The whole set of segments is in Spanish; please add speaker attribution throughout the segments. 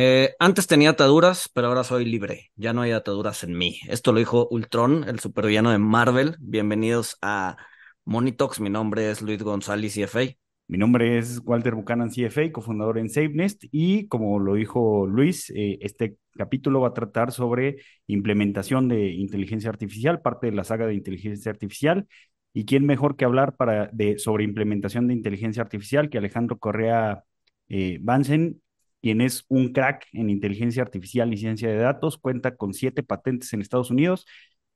Speaker 1: Eh, antes tenía ataduras, pero ahora soy libre. Ya no hay ataduras en mí. Esto lo dijo Ultron, el supervillano de Marvel. Bienvenidos a Monitox. Mi nombre es Luis González, CFA.
Speaker 2: Mi nombre es Walter Buchanan, CFA, cofundador en SafeNest. Y como lo dijo Luis, eh, este capítulo va a tratar sobre implementación de inteligencia artificial, parte de la saga de inteligencia artificial. ¿Y quién mejor que hablar para, de, sobre implementación de inteligencia artificial que Alejandro Correa eh, Bansen, quien es un crack en inteligencia artificial y ciencia de datos, cuenta con siete patentes en Estados Unidos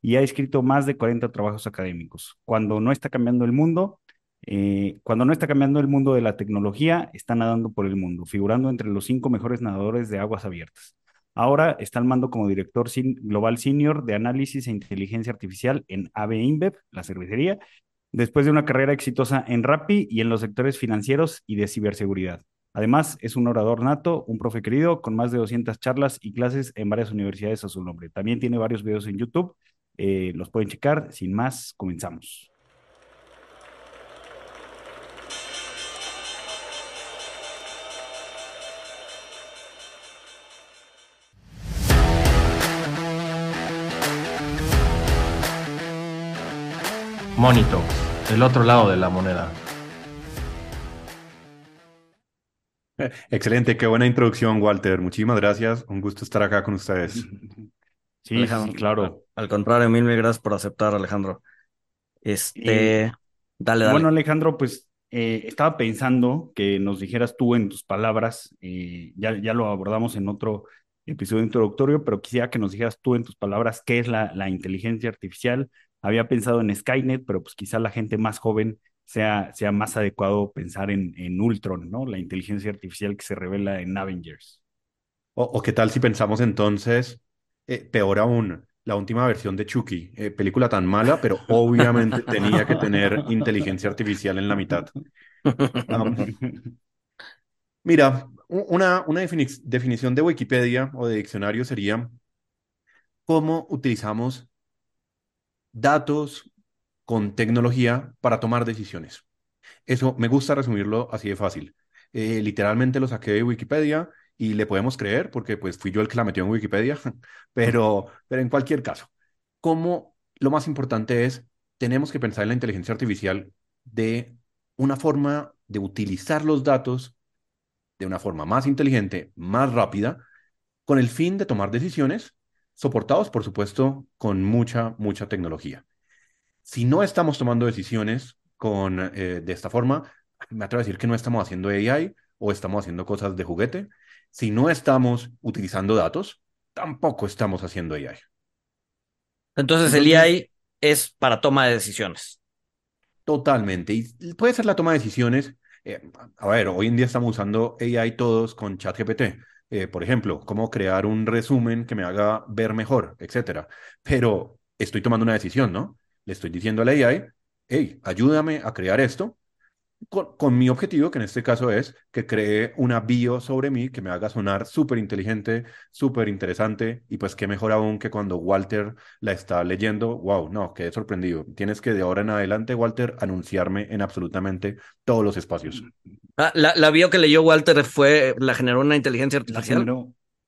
Speaker 2: y ha escrito más de 40 trabajos académicos. Cuando no está cambiando el mundo, eh, cuando no está cambiando el mundo de la tecnología, está nadando por el mundo, figurando entre los cinco mejores nadadores de aguas abiertas. Ahora está al mando como director global senior de análisis e inteligencia artificial en AB InBev, la cervecería, después de una carrera exitosa en Rappi y en los sectores financieros y de ciberseguridad. Además, es un orador nato, un profe querido, con más de 200 charlas y clases en varias universidades a su nombre. También tiene varios videos en YouTube, eh, los pueden checar. Sin más, comenzamos.
Speaker 3: Monito, el otro lado de la moneda.
Speaker 4: Excelente, qué buena introducción, Walter. Muchísimas gracias. Un gusto estar acá con ustedes.
Speaker 1: Sí, claro. Al contrario, mil, mil gracias por aceptar, Alejandro. Este, dale, dale.
Speaker 2: Bueno, Alejandro, pues eh, estaba pensando que nos dijeras tú en tus palabras, eh, ya, ya lo abordamos en otro episodio introductorio, pero quisiera que nos dijeras tú en tus palabras qué es la, la inteligencia artificial. Había pensado en Skynet, pero pues quizá la gente más joven sea, sea más adecuado pensar en, en Ultron, ¿no? La inteligencia artificial que se revela en Avengers.
Speaker 4: O, qué tal si pensamos entonces, eh, peor aún, la última versión de Chucky, eh, película tan mala, pero obviamente tenía que tener inteligencia artificial en la mitad. mira, una, una definición de Wikipedia o de diccionario sería cómo utilizamos datos, con tecnología para tomar decisiones. Eso me gusta resumirlo así de fácil. Eh, literalmente lo saqué de Wikipedia y le podemos creer porque pues fui yo el que la metió en Wikipedia, pero, pero en cualquier caso, como lo más importante es, tenemos que pensar en la inteligencia artificial de una forma de utilizar los datos de una forma más inteligente, más rápida, con el fin de tomar decisiones, soportados, por supuesto, con mucha, mucha tecnología. Si no estamos tomando decisiones con, eh, de esta forma, me atrevo a decir que no estamos haciendo AI o estamos haciendo cosas de juguete. Si no estamos utilizando datos, tampoco estamos haciendo AI.
Speaker 1: Entonces, el AI es para toma de decisiones.
Speaker 4: Totalmente. Y puede ser la toma de decisiones. Eh, a ver, hoy en día estamos usando AI todos con ChatGPT. Eh, por ejemplo, cómo crear un resumen que me haga ver mejor, etcétera. Pero estoy tomando una decisión, ¿no? Le estoy diciendo a la AI, hey, ayúdame a crear esto, con, mi objetivo, que en este caso es que cree una bio sobre mí que me haga sonar súper inteligente, súper interesante, y pues qué mejor aún que cuando Walter la está leyendo, wow, no, quedé sorprendido. Tienes que de ahora en adelante, Walter, anunciarme en absolutamente todos los espacios.
Speaker 1: Ah, la, bio que leyó Walter fue, la generó una inteligencia artificial.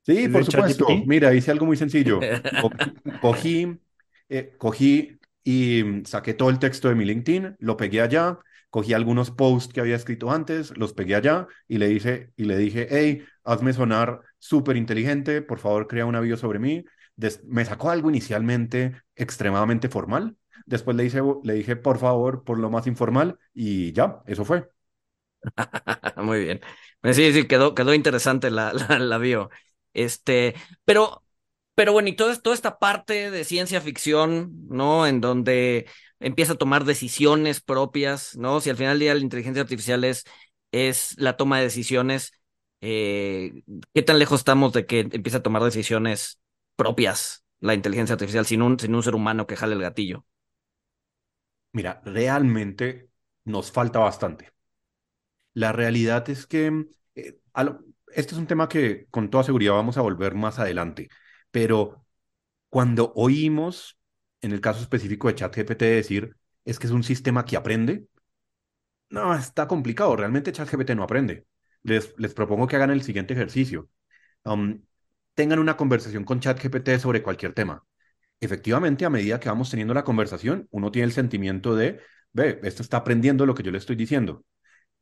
Speaker 4: Sí, por supuesto. Mira, hice algo muy sencillo. Cogí, eh, cogí y mm, saqué todo el texto de mi LinkedIn, lo pegué allá, cogí algunos posts que había escrito antes, los pegué allá y le, dije, y le dije, hey, hazme sonar súper inteligente, por favor crea un aviso sobre mí. me sacó algo inicialmente extremadamente formal, después le, le dije, por favor, por lo más informal y ya, eso fue.
Speaker 1: Muy bien. Pues sí, sí, quedó, quedó interesante la, la, la bio. Este, pero pero bueno, y toda, toda esta parte de ciencia ficción, ¿no? En donde empieza a tomar decisiones propias, ¿no? Si al final del día la inteligencia artificial es, es la toma de decisiones, eh, ¿qué tan lejos estamos de que empiece a tomar decisiones propias la inteligencia artificial sin un, sin un ser humano que jale el gatillo?
Speaker 4: Mira, realmente nos falta bastante. La realidad es que eh, este es un tema que con toda seguridad vamos a volver más adelante pero cuando oímos, en el caso específico de ChatGPT, decir, es que es un sistema que aprende, no, está complicado, realmente ChatGPT no aprende. Les, les propongo que hagan el siguiente ejercicio. um, tengan una conversación con ChatGPT sobre cualquier tema. Efectivamente, a medida que vamos teniendo la conversación, uno tiene el sentimiento de, ve, esto está aprendiendo lo que yo le estoy diciendo.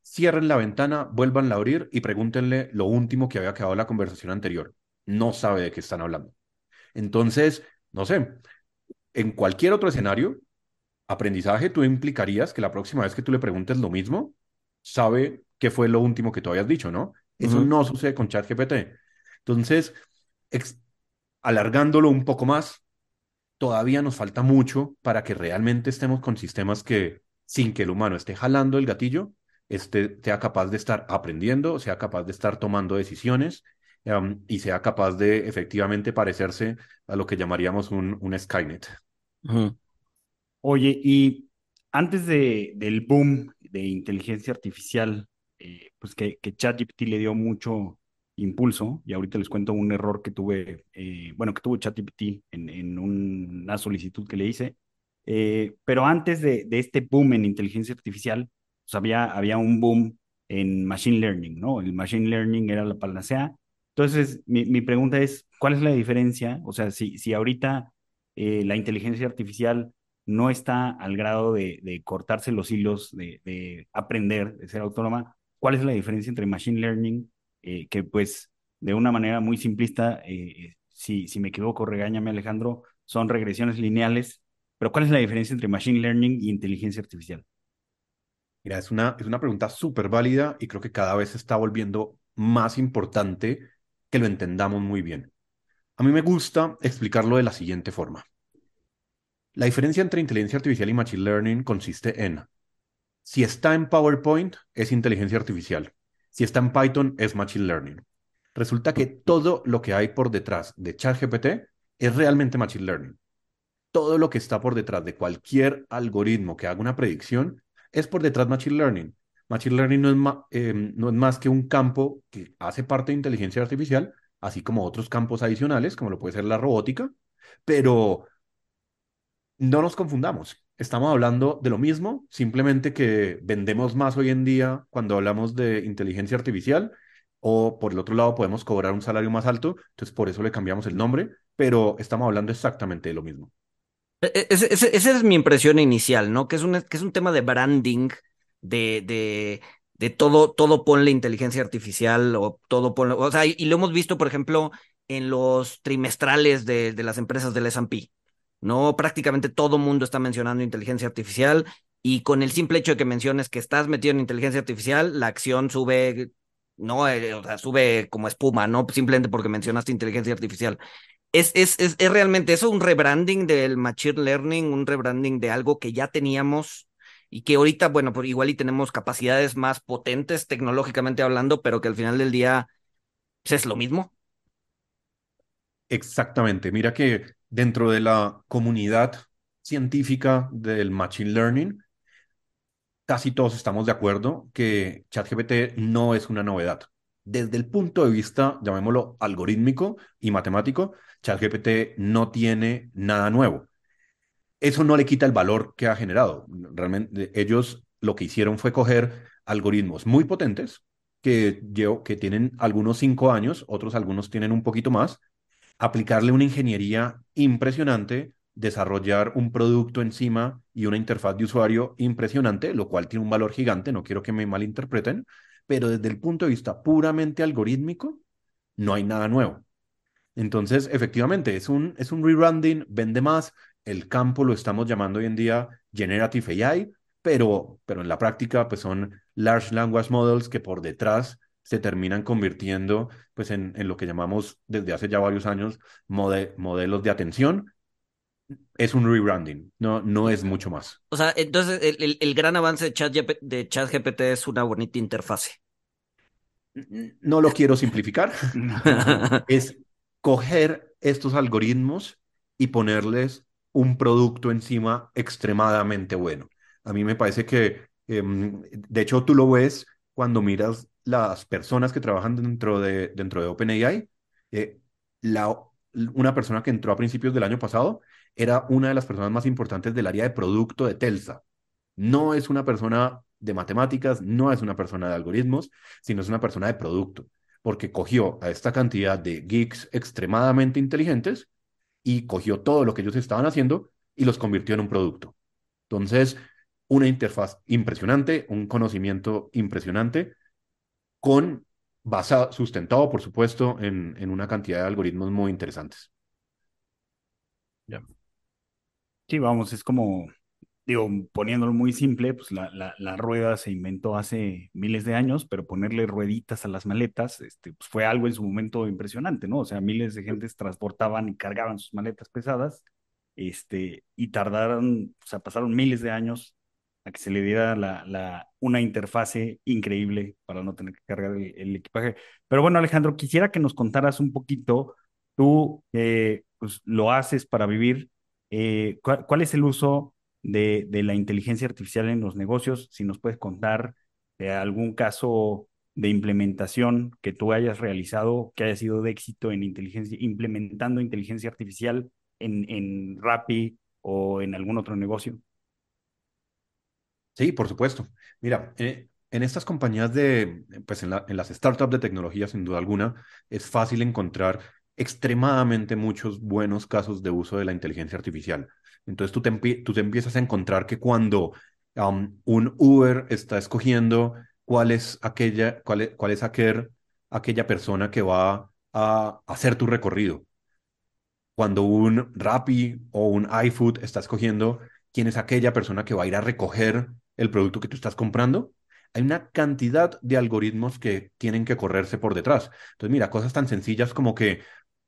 Speaker 4: Cierren la ventana, vuelvan a abrir y pregúntenle lo último que había quedado la conversación anterior. No sabe de qué están hablando. Entonces, no sé, en cualquier otro escenario, aprendizaje, tú implicarías que la próxima vez que tú le preguntes lo mismo, sabe qué fue lo último que tú habías dicho, ¿no? Eso no sucede con ChatGPT. Entonces, alargándolo un poco más, todavía nos falta mucho para que realmente estemos con sistemas que, sin que el humano esté jalando el gatillo, esté, sea capaz de estar aprendiendo, sea capaz de estar tomando decisiones um, y sea capaz de efectivamente parecerse a lo que llamaríamos un, un Skynet.
Speaker 1: Ujú.
Speaker 2: Oye, y antes de, del boom de inteligencia artificial, eh, pues que, que ChatGPT le dio mucho impulso, y ahorita les cuento un error que tuve, eh, bueno, que tuvo ChatGPT en, en una solicitud que le hice, eh, pero antes de, de este boom en inteligencia artificial, pues había, había un boom en machine learning, ¿no? El machine learning era la panacea. Entonces, mi, mi pregunta es, ¿cuál es la diferencia? O sea, si, si ahorita eh, la inteligencia artificial no está al grado de, cortarse los hilos, de, de, aprender, de ser autónoma. ¿Cuál es la diferencia entre machine learning, eh, que pues de una manera muy simplista, eh, si, si me equivoco, regáñame Alejandro, son regresiones lineales, pero ¿cuál es la diferencia entre machine learning y inteligencia artificial?
Speaker 4: Mira, es una, es una pregunta súper válida y creo que cada vez se está volviendo más importante que lo entendamos muy bien. A mí me gusta explicarlo de la siguiente forma. La diferencia entre inteligencia artificial y machine learning consiste en, si está en PowerPoint, es inteligencia artificial. Si está en Python, es machine learning. Resulta que todo lo que hay por detrás de ChatGPT es realmente machine learning. Todo lo que está por detrás de cualquier algoritmo que haga una predicción es por detrás machine learning. Machine learning no es, ma eh, no es más que un campo que hace parte de inteligencia artificial, así como otros campos adicionales, como lo puede ser la robótica, pero no nos confundamos. Estamos hablando de lo mismo, simplemente que vendemos más hoy en día cuando hablamos de inteligencia artificial o por el otro lado podemos cobrar un salario más alto, entonces por eso le cambiamos el nombre, pero estamos hablando exactamente de lo mismo.
Speaker 1: Esa ese, ese es mi impresión inicial, ¿no? Es que es un tema de branding, de, de, de todo, todo ponle inteligencia artificial o todo ponle, o sea, y, lo hemos visto, por ejemplo, en los trimestrales de, de las empresas del S&P. No, prácticamente todo mundo está mencionando inteligencia artificial y con el simple hecho de que menciones que estás metido en inteligencia artificial, la acción sube, no, eh, sube como espuma, no simplemente porque mencionaste inteligencia artificial. Es, es, es, es realmente eso, un rebranding del machine learning, un rebranding de algo que ya teníamos y que ahorita, bueno, por igual y tenemos capacidades más potentes tecnológicamente hablando, pero que al final del día pues, es lo mismo.
Speaker 4: Exactamente. Mira que dentro de la comunidad científica del Machine Learning, casi todos estamos de acuerdo que ChatGPT no es una novedad. Desde el punto de vista, llamémoslo algorítmico y matemático, ChatGPT no tiene nada nuevo. Eso no le quita el valor que ha generado. Realmente ellos lo que hicieron fue coger algoritmos muy potentes que, que tienen algunos cinco años, otros algunos tienen un poquito más, aplicarle una ingeniería impresionante, desarrollar un producto encima y una interfaz de usuario impresionante, lo cual tiene un valor gigante, no quiero que me malinterpreten, pero desde el punto de vista puramente algorítmico, no hay nada nuevo. Entonces, efectivamente, es un, es un rebranding, vende más, el campo lo estamos llamando hoy en día Generative AI, pero, pero en la práctica pues son Large Language Models que por detrás se terminan convirtiendo pues en, en lo que llamamos desde hace ya varios años mode modelos de atención. Es un rebranding, no, no es mucho más.
Speaker 1: O sea, entonces el, el, el gran avance de ChatGPT de ChatGPT es una bonita interfase.
Speaker 4: No lo quiero simplificar. es coger estos algoritmos y ponerles un producto encima extremadamente bueno. A mí me parece que, eh, de hecho, tú lo ves cuando miras las personas que trabajan dentro de, dentro de OpenAI. Eh, la, una persona que entró a principios del año pasado era una de las personas más importantes del área de producto de Telsa. No es una persona de matemáticas, no es una persona de algoritmos, sino es una persona de producto. porque cogió a esta cantidad de geeks extremadamente inteligentes y cogió todo lo que ellos estaban haciendo y los convirtió en un producto. Entonces, una interfaz impresionante, un conocimiento impresionante, con basado, sustentado, por supuesto, en, en una cantidad de algoritmos muy interesantes.
Speaker 2: Sí, vamos, es como, digo, poniéndolo muy simple, pues la, la, la, rueda se inventó hace miles de años, pero ponerle rueditas a las maletas, este, pues fue algo en su momento impresionante, ¿no? O sea, miles de gentes transportaban y cargaban sus maletas pesadas, este, y tardaron, o sea, pasaron miles de años a que se le diera la, la, una interfase increíble para no tener que cargar el, el, equipaje. Pero bueno, Alejandro, quisiera que nos contaras un poquito, tú eh, pues, lo haces para vivir, eh, ¿cuál, ¿cuál, es el uso de, de, la inteligencia artificial en los negocios? Si nos puedes contar eh, algún caso de implementación que tú hayas realizado, que haya sido de éxito en inteligencia, implementando inteligencia artificial en, en o en algún otro negocio.
Speaker 4: Sí, por supuesto. Mira, eh, en estas compañías de, pues en, en, las startups de tecnología, sin duda alguna, es fácil encontrar extremadamente muchos buenos casos de uso de la inteligencia artificial. Entonces tú te, empiezas a encontrar que cuando un Uber está escogiendo cuál es aquella, cuál cuál es aquel, aquella persona que va a hacer tu recorrido. Cuando un Rappi o un iFood está escogiendo quién es aquella persona que va a ir a recoger el producto que tú estás comprando, hay una cantidad de algoritmos que tienen que correrse por detrás. Entonces, mira, cosas tan sencillas como que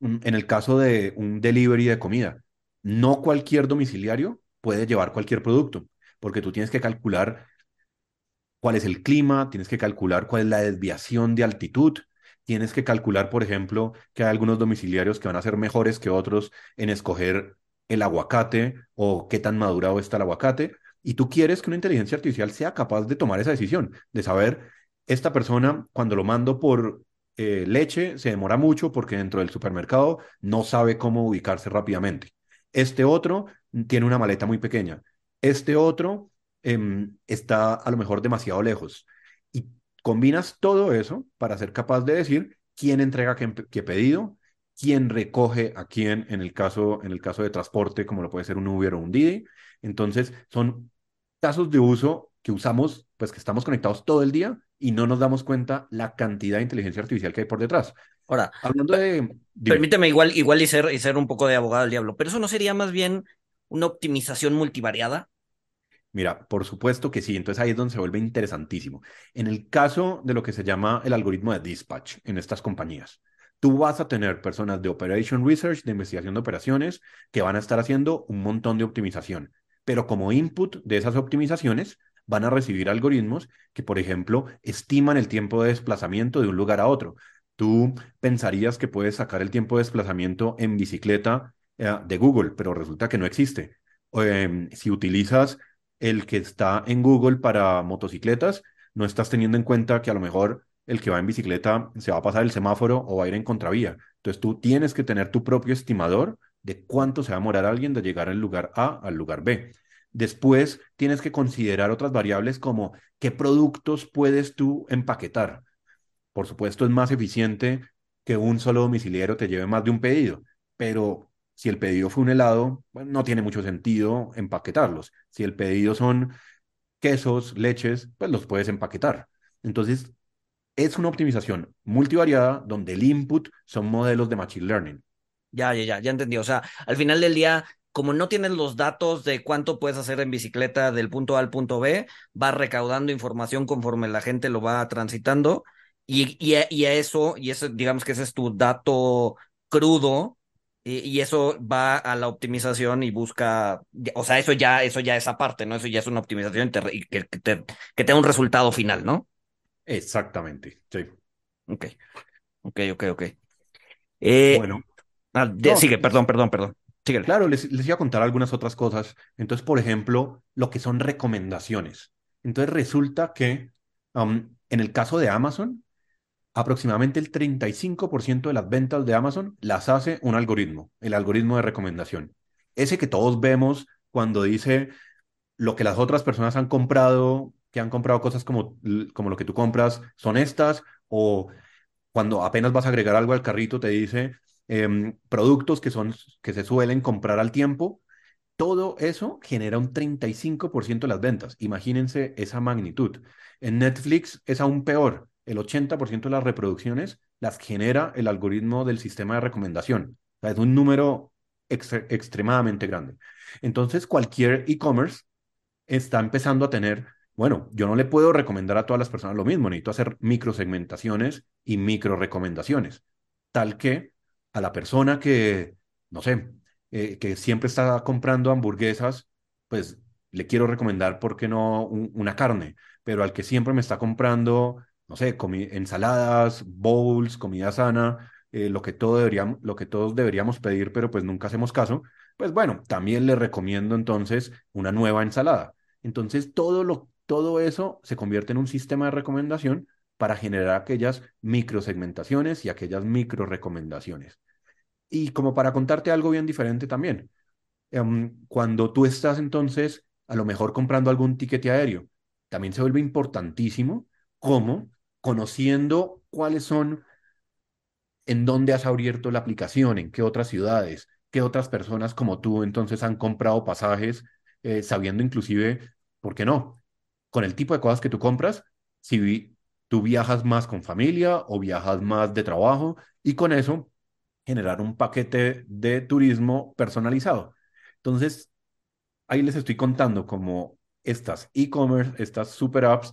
Speaker 4: en el caso de un delivery de comida, no cualquier domiciliario puede llevar cualquier producto, porque tú tienes que calcular cuál es el clima, tienes que calcular cuál es la desviación de altitud, tienes que calcular, por ejemplo, que hay algunos domiciliarios que van a ser mejores que otros en escoger el aguacate o qué tan madurado está el aguacate. Y tú quieres que una inteligencia artificial sea capaz de tomar esa decisión, de saber, esta persona, cuando lo mando por eh, leche, se demora mucho porque dentro del supermercado no sabe cómo ubicarse rápidamente. Este otro tiene una maleta muy pequeña. Este otro eh, está a lo mejor demasiado lejos. Y combinas todo eso para ser capaz de decir quién entrega qué, qué pedido, quién recoge a quién en el caso, en el caso de transporte, como lo puede ser un Uber o un Didi. Entonces, son casos de uso que usamos, pues que estamos conectados todo el día y no nos damos cuenta la cantidad de inteligencia artificial que hay por detrás.
Speaker 1: Ahora, hablando de... Permíteme igual, igual y, ser, y ser un poco de abogado del diablo, pero eso no sería más bien una optimización multivariada.
Speaker 4: Mira, por supuesto que sí, entonces ahí es donde se vuelve interesantísimo. En el caso de lo que se llama el algoritmo de dispatch en estas compañías, tú vas a tener personas de Operation Research, de investigación de operaciones, que van a estar haciendo un montón de optimización pero como input de esas optimizaciones van a recibir algoritmos que, por ejemplo, estiman el tiempo de desplazamiento de un lugar a otro. Tú pensarías que puedes sacar el tiempo de desplazamiento en bicicleta eh, de Google, pero resulta que no existe. Eh, si utilizas el que está en Google para motocicletas, no estás teniendo en cuenta que a lo mejor el que va en bicicleta se va a pasar el semáforo o va a ir en contravía. Entonces tú tienes que tener tu propio estimador de cuánto se va a demorar alguien de llegar al lugar A al lugar B. Después tienes que considerar otras variables como qué productos puedes tú empaquetar. Por supuesto, es más eficiente que un solo domiciliario te lleve más de un pedido, pero si el pedido fue un helado, bueno, no tiene mucho sentido empaquetarlos. Si el pedido son quesos, leches, pues los puedes empaquetar. Entonces, es una optimización multivariada donde el input son modelos de Machine Learning.
Speaker 1: Ya, ya, ya, ya entendí. O sea, al final del día, como no tienes los datos de cuánto puedes hacer en bicicleta del punto A al punto B, va recaudando información conforme la gente lo va transitando. Y, y, y a eso, y eso, digamos que ese es tu dato crudo, y, y, eso va a la optimización y busca, o sea, eso ya, eso ya es aparte, ¿no? Eso ya es una optimización y que, que, te, que te da un resultado final, ¿no?
Speaker 4: Exactamente, sí.
Speaker 1: Ok, ok, ok, ok. Eh, bueno. Ah, de, no, sigue, perdón, perdón, perdón. Síguele.
Speaker 4: Claro, les, les iba a contar algunas otras cosas. Entonces, por ejemplo, lo que son recomendaciones. Entonces, resulta que um, en el caso de Amazon, aproximadamente el 35% de las ventas de Amazon las hace un algoritmo, el algoritmo de recomendación. Ese que todos vemos cuando dice lo que las otras personas han comprado, que han comprado cosas como, como lo que tú compras, son estas, o cuando apenas vas a agregar algo al carrito, te dice em, productos que, son, que se suelen comprar al tiempo. Todo eso genera un 35% de las ventas. Imagínense esa magnitud. En Netflix es aún peor. El 80% de las reproducciones las genera el algoritmo del sistema de recomendación. es un número extremadamente grande. Entonces, cualquier e-commerce está empezando a tener, bueno, yo no le puedo recomendar a todas las personas lo mismo, necesito hacer microsegmentaciones y micro recomendaciones, tal que a la persona que, no sé, eh, que siempre está comprando hamburguesas, pues le quiero recomendar, ¿por qué no una carne? Pero al que siempre me está comprando, no sé, ensaladas, bowls, comida sana, eh, lo, que todo deberíamos, lo que todos deberíamos pedir, pero pues nunca hacemos caso, pues bueno, también le recomiendo entonces una nueva ensalada. Entonces todo, lo, todo eso se convierte en un sistema de recomendación para generar aquellas microsegmentaciones y aquellas micro recomendaciones. Y como para contarte algo bien diferente también, em, cuando tú estás entonces a lo mejor comprando algún tiquete aéreo, también se vuelve importantísimo cómo conociendo cuáles son, en dónde has abierto la aplicación, en qué otras ciudades, qué otras personas como tú entonces han comprado pasajes, eh, sabiendo inclusive, ¿por qué no? Con el tipo de cosas que tú compras, si tú viajas más con familia o viajas más de trabajo y con eso generar un paquete de turismo personalizado. Entonces, ahí les estoy contando cómo estas e-commerce, estas super apps,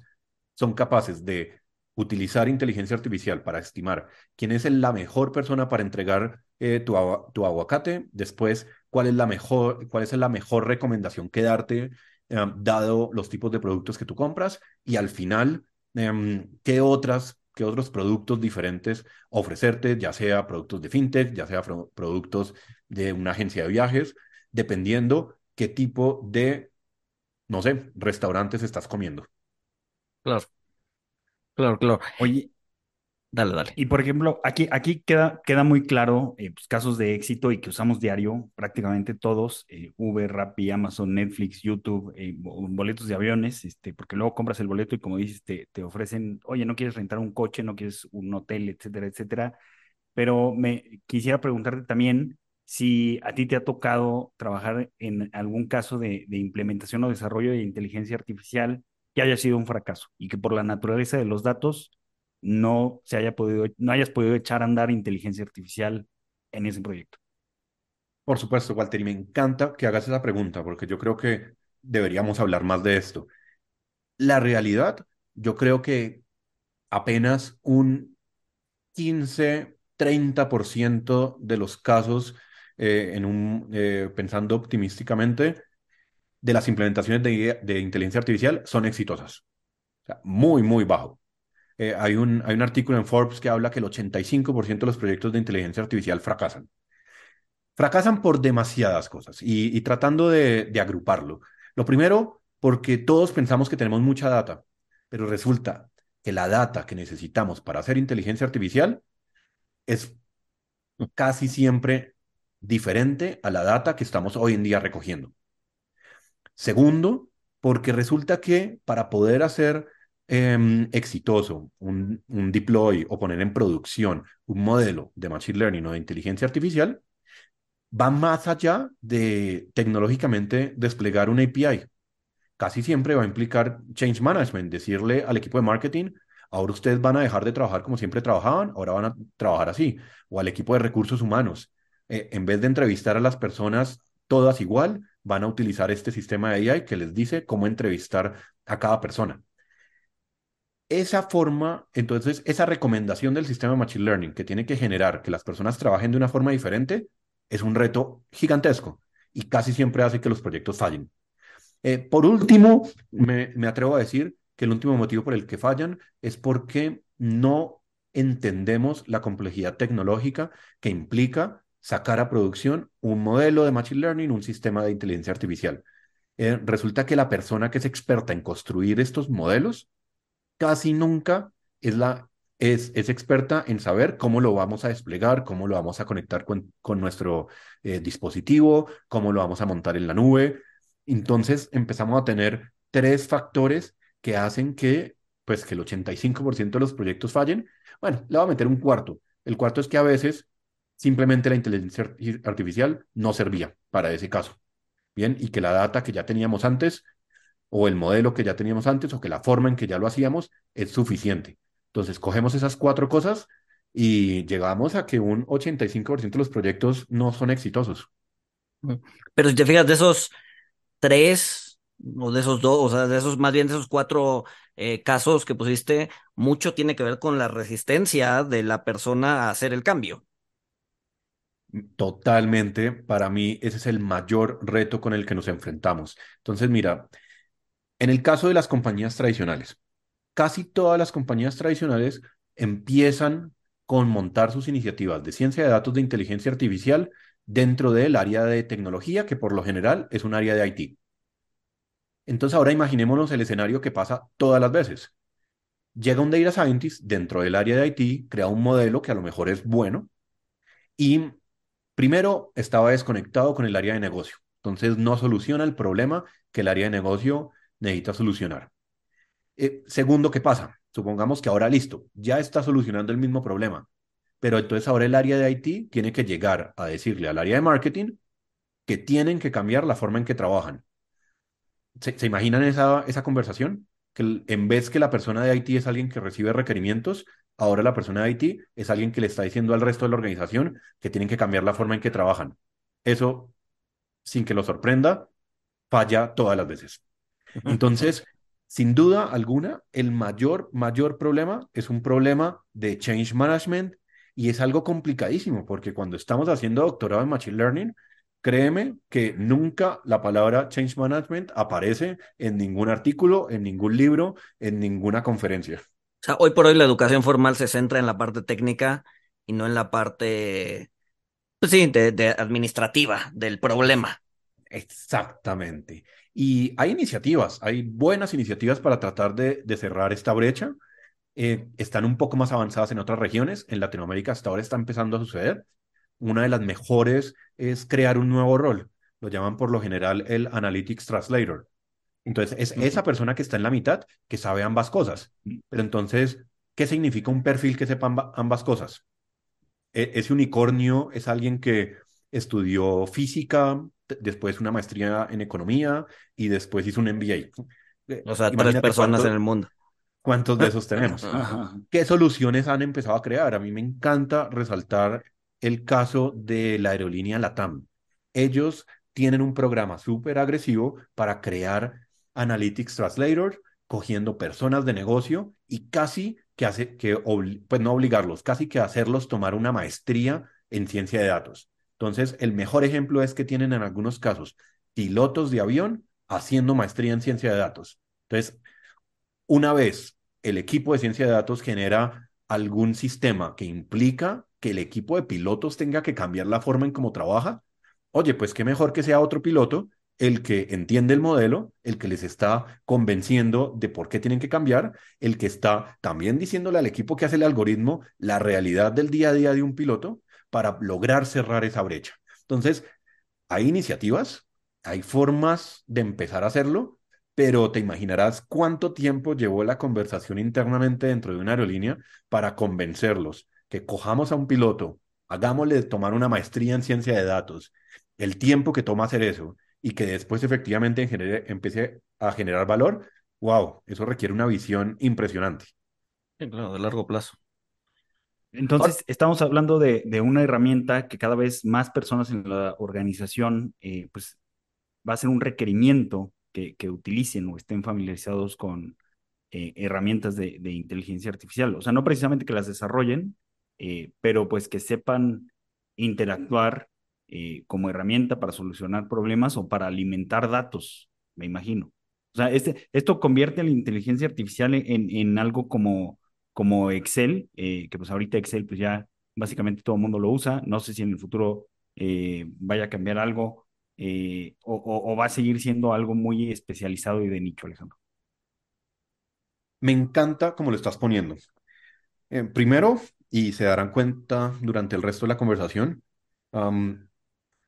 Speaker 4: son capaces de utilizar inteligencia artificial para estimar quién es la mejor persona para entregar eh, tu, tu, aguacate, después cuál es la mejor, cuál es la mejor recomendación que darte, eh, dado los tipos de productos que tú compras, y al final, em, qué otras qué otros productos diferentes ofrecerte, ya sea productos de fintech, ya sea productos de una agencia de viajes, dependiendo qué tipo de, no sé, restaurantes estás comiendo.
Speaker 1: Claro. Claro, claro.
Speaker 2: Oye,
Speaker 1: dale, dale.
Speaker 2: Y por ejemplo, aquí, aquí queda, queda muy claro eh, pues, casos de éxito y que usamos diario, prácticamente todos, eh, Uber, Rappi, Amazon, Netflix, YouTube, eh, boletos de aviones, este, porque luego compras el boleto y como dices, te, te ofrecen, oye, no quieres rentar un coche, no quieres un hotel, etcétera, etcétera. Pero me quisiera preguntarte también si a ti te ha tocado trabajar en algún caso de, de implementación o desarrollo de inteligencia artificial que haya sido un fracaso y que por la naturaleza de los datos no se haya podido, no hayas podido echar a andar inteligencia artificial en ese proyecto.
Speaker 4: Por supuesto, Walter, y me encanta que hagas esa pregunta porque yo creo que deberíamos hablar más de esto. La realidad, yo creo que apenas un 15, 30% de los casos, eh, en un, eh, pensando optimísticamente, de las implementaciones de, inteligencia artificial son exitosas. Muy, muy bajo. Eh, hay, un, hay un artículo en Forbes que habla que el 85% de los proyectos de inteligencia artificial fracasan. Fracasan por demasiadas cosas y, tratando de, de agruparlo. Lo primero, porque todos pensamos que tenemos mucha data, pero resulta que la data que necesitamos para hacer inteligencia artificial es casi siempre diferente a la data que estamos hoy en día recogiendo. Segundo, porque resulta que para poder hacer em, exitoso un, un, deploy o poner en producción un modelo de Machine Learning o de inteligencia artificial, va más allá de tecnológicamente desplegar una API. Casi siempre va a implicar change management, decirle al equipo de marketing, ahora ustedes van a dejar de trabajar como siempre trabajaban, ahora van a trabajar así, o al equipo de recursos humanos. Eh, en vez de entrevistar a las personas todas igual, van a utilizar este sistema de AI que les dice cómo entrevistar a cada persona. Esa forma, entonces, esa recomendación del sistema de Machine Learning que tiene que generar que las personas trabajen de una forma diferente es un reto gigantesco y casi siempre hace que los proyectos fallen. Eh, por último, me, me atrevo a decir que el último motivo por el que fallan es porque no entendemos la complejidad tecnológica que implica sacar a producción un modelo de Machine Learning, un sistema de inteligencia artificial. Eh, resulta que la persona que es experta en construir estos modelos casi nunca es, la, es, es experta en saber cómo lo vamos a desplegar, cómo lo vamos a conectar con, con nuestro eh, dispositivo, cómo lo vamos a montar en la nube. Entonces empezamos a tener tres factores que hacen que pues que el 85% de los proyectos fallen, bueno, le va a meter un cuarto. El cuarto es que a veces simplemente la inteligencia artificial no servía para ese caso. Bien, y que la data que ya teníamos antes, o el modelo que ya teníamos antes, o que la forma en que ya lo hacíamos es suficiente. Entonces, cogemos esas cuatro cosas y llegamos a que un 85% de los proyectos no son exitosos.
Speaker 1: Pero si te fijas, de esos tres, o de esos dos, o sea, de esos, más bien de esos cuatro eh, casos que pusiste, mucho tiene que ver con la resistencia de la persona a hacer el cambio.
Speaker 4: Totalmente, para mí ese es el mayor reto con el que nos enfrentamos. Entonces, mira, en el caso de las compañías tradicionales, casi todas las compañías tradicionales empiezan con montar sus iniciativas de ciencia de datos de inteligencia artificial dentro del área de tecnología, que por lo general es un área de IT. Entonces ahora imaginémonos el escenario que pasa todas las veces. Llega un data scientist dentro del área de IT, crea un modelo que a lo mejor es bueno y primero estaba desconectado con el área de negocio. Entonces no soluciona el problema que el área de negocio necesita solucionar. Eh, segundo, ¿qué pasa? Supongamos que ahora listo, ya está solucionando el mismo problema, pero entonces ahora el área de IT tiene que llegar a decirle al área de marketing que tienen que cambiar la forma en que trabajan. ¿Se, imaginan esa, esa conversación? Que en vez que la persona de IT es alguien que recibe requerimientos, ahora la persona de IT es alguien que le está diciendo al resto de la organización que tienen que cambiar la forma en que trabajan. Eso, sin que lo sorprenda, falla todas las veces. Entonces, sin duda alguna, el mayor, mayor problema es un problema de change management y es algo complicadísimo porque cuando estamos haciendo doctorado en Machine Learning, créeme que nunca la palabra change management aparece en ningún artículo, en ningún libro, en ninguna conferencia.
Speaker 1: O sea, hoy por hoy la educación formal se centra en la parte técnica y no en la parte, pues sí, de administrativa del problema.
Speaker 4: Exactamente. Y hay iniciativas, hay buenas iniciativas para tratar de, cerrar esta brecha. Eh, están un poco más avanzadas en otras regiones. En Latinoamérica hasta ahora está empezando a suceder. Una de las mejores es crear un nuevo rol. Lo llaman por lo general el Analytics Translator. Entonces, es esa persona que está en la mitad que sabe ambas cosas. Pero entonces, ¿qué significa un perfil que sepa ambas cosas? E, ese unicornio es alguien que estudió física, después una maestría en economía y después hizo un MBA.
Speaker 1: Eh, o sea, tres personas en el mundo.
Speaker 4: ¿Cuántos de esos tenemos? ¿Qué soluciones han empezado a crear? A mí me encanta resaltar el caso de la aerolínea LATAM. Ellos tienen un programa súper agresivo para crear Analytics Translator, cogiendo personas de negocio y casi que hace, que, pues no obligarlos, casi que hacerlos tomar una maestría en ciencia de datos. Entonces, el mejor ejemplo es que tienen en algunos casos pilotos de avión haciendo maestría en ciencia de datos. Entonces, una vez el equipo de ciencia de datos genera algún sistema que implica que el equipo de pilotos tenga que cambiar la forma en cómo trabaja, oye, pues qué mejor que sea otro piloto el que entiende el modelo, el que les está convenciendo de por qué tienen que cambiar, el que está también diciéndole al equipo que hace el algoritmo la realidad del día a día de un piloto para lograr cerrar esa brecha. Entonces, hay iniciativas, hay formas de empezar a hacerlo, pero te imaginarás cuánto tiempo llevó la conversación internamente dentro de una aerolínea para convencerlos que cojamos a un piloto, hagámosle tomar una maestría en ciencia de datos, el tiempo que toma hacer eso y que después efectivamente empiece a generar valor, wow, eso requiere una visión impresionante.
Speaker 1: claro, de largo plazo.
Speaker 2: Entonces, estamos hablando de, una herramienta que cada vez más personas en la organización, eh, pues, va a ser un requerimiento que, utilicen o estén familiarizados con eh, herramientas de, inteligencia artificial. O sea, no precisamente que las desarrollen, eh, pero pues que sepan interactuar como herramienta para solucionar problemas o para alimentar datos, me imagino. O sea, este, esto convierte a la inteligencia artificial en, en algo como como Excel, eh, que pues ahorita Excel pues ya básicamente todo el mundo lo usa, no sé si en el futuro eh, vaya a cambiar algo eh, o, va a seguir siendo algo muy especializado y de nicho, Alejandro.
Speaker 4: Me encanta cómo lo estás poniendo. primero, y se darán cuenta durante el resto de la conversación,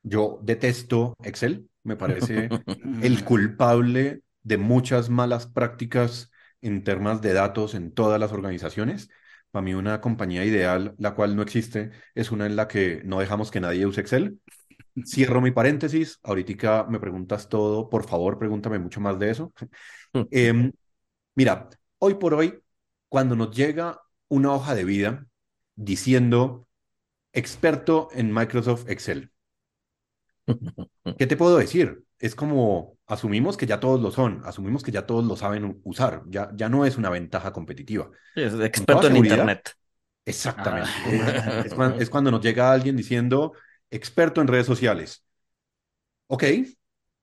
Speaker 4: yo detesto Excel, me parece el culpable de muchas malas prácticas en temas de datos en todas las organizaciones. Para mí una compañía ideal, la cual no existe, es una en la que no dejamos que nadie use Excel. Cierro mi paréntesis, ahorita me preguntas todo, por favor, pregúntame mucho más de eso. Em, mira, hoy por hoy, cuando nos llega una hoja de vida diciendo experto en Microsoft Excel, ¿qué te puedo decir? Es como asumimos que ya todos lo son, asumimos que ya todos lo saben usar, ya, ya no es una ventaja competitiva.
Speaker 1: es experto en Internet.
Speaker 4: Exactamente. Ah. Es, cuando, es cuando nos llega alguien diciendo experto en redes sociales. Ok,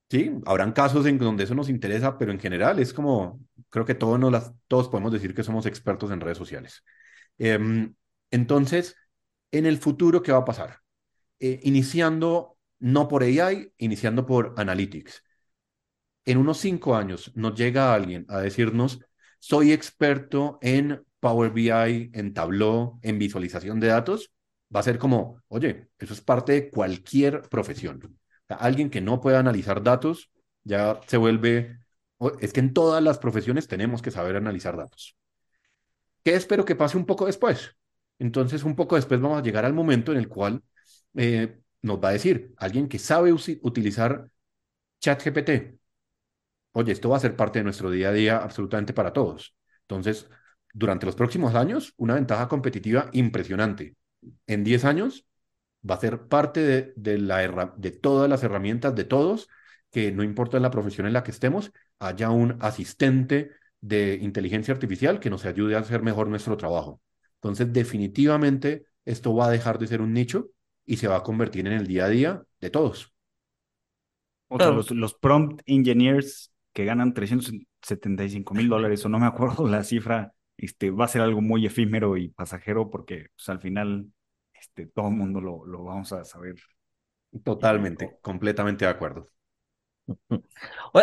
Speaker 4: sí, habrán casos en donde eso nos interesa, pero en general es como, creo que todos, nos las, todos podemos decir que somos expertos en redes sociales. Em, entonces, en el futuro, ¿qué va a pasar? Eh, iniciando no por AI, iniciando por Analytics. En unos cinco años nos llega alguien a decirnos, soy experto en Power BI, en Tableau, en visualización de datos, va a ser como, oye, eso es parte de cualquier profesión. alguien que no pueda analizar datos ya se vuelve, es que en todas las profesiones tenemos que saber analizar datos. ¿Qué espero que pase un poco después? Entonces, un poco después vamos a llegar al momento en el cual eh, nos va a decir alguien que sabe utilizar ChatGPT. Oye, esto va a ser parte de nuestro día a día absolutamente para todos. Entonces, durante los próximos años, una ventaja competitiva impresionante. En 10 años, va a ser parte de, la, de todas las herramientas de todos, que no importa la profesión en la que estemos, haya un asistente de inteligencia artificial que nos ayude a hacer mejor nuestro trabajo. Entonces, definitivamente, esto va a dejar de ser un nicho y se va a convertir en el día a día de todos.
Speaker 2: los, prompt engineers que ganan 375 mil dólares, o no me acuerdo la cifra, este, va a ser algo muy efímero y pasajero porque pues, al final este, todo el mundo lo, lo vamos a saber.
Speaker 4: Totalmente, completamente de acuerdo.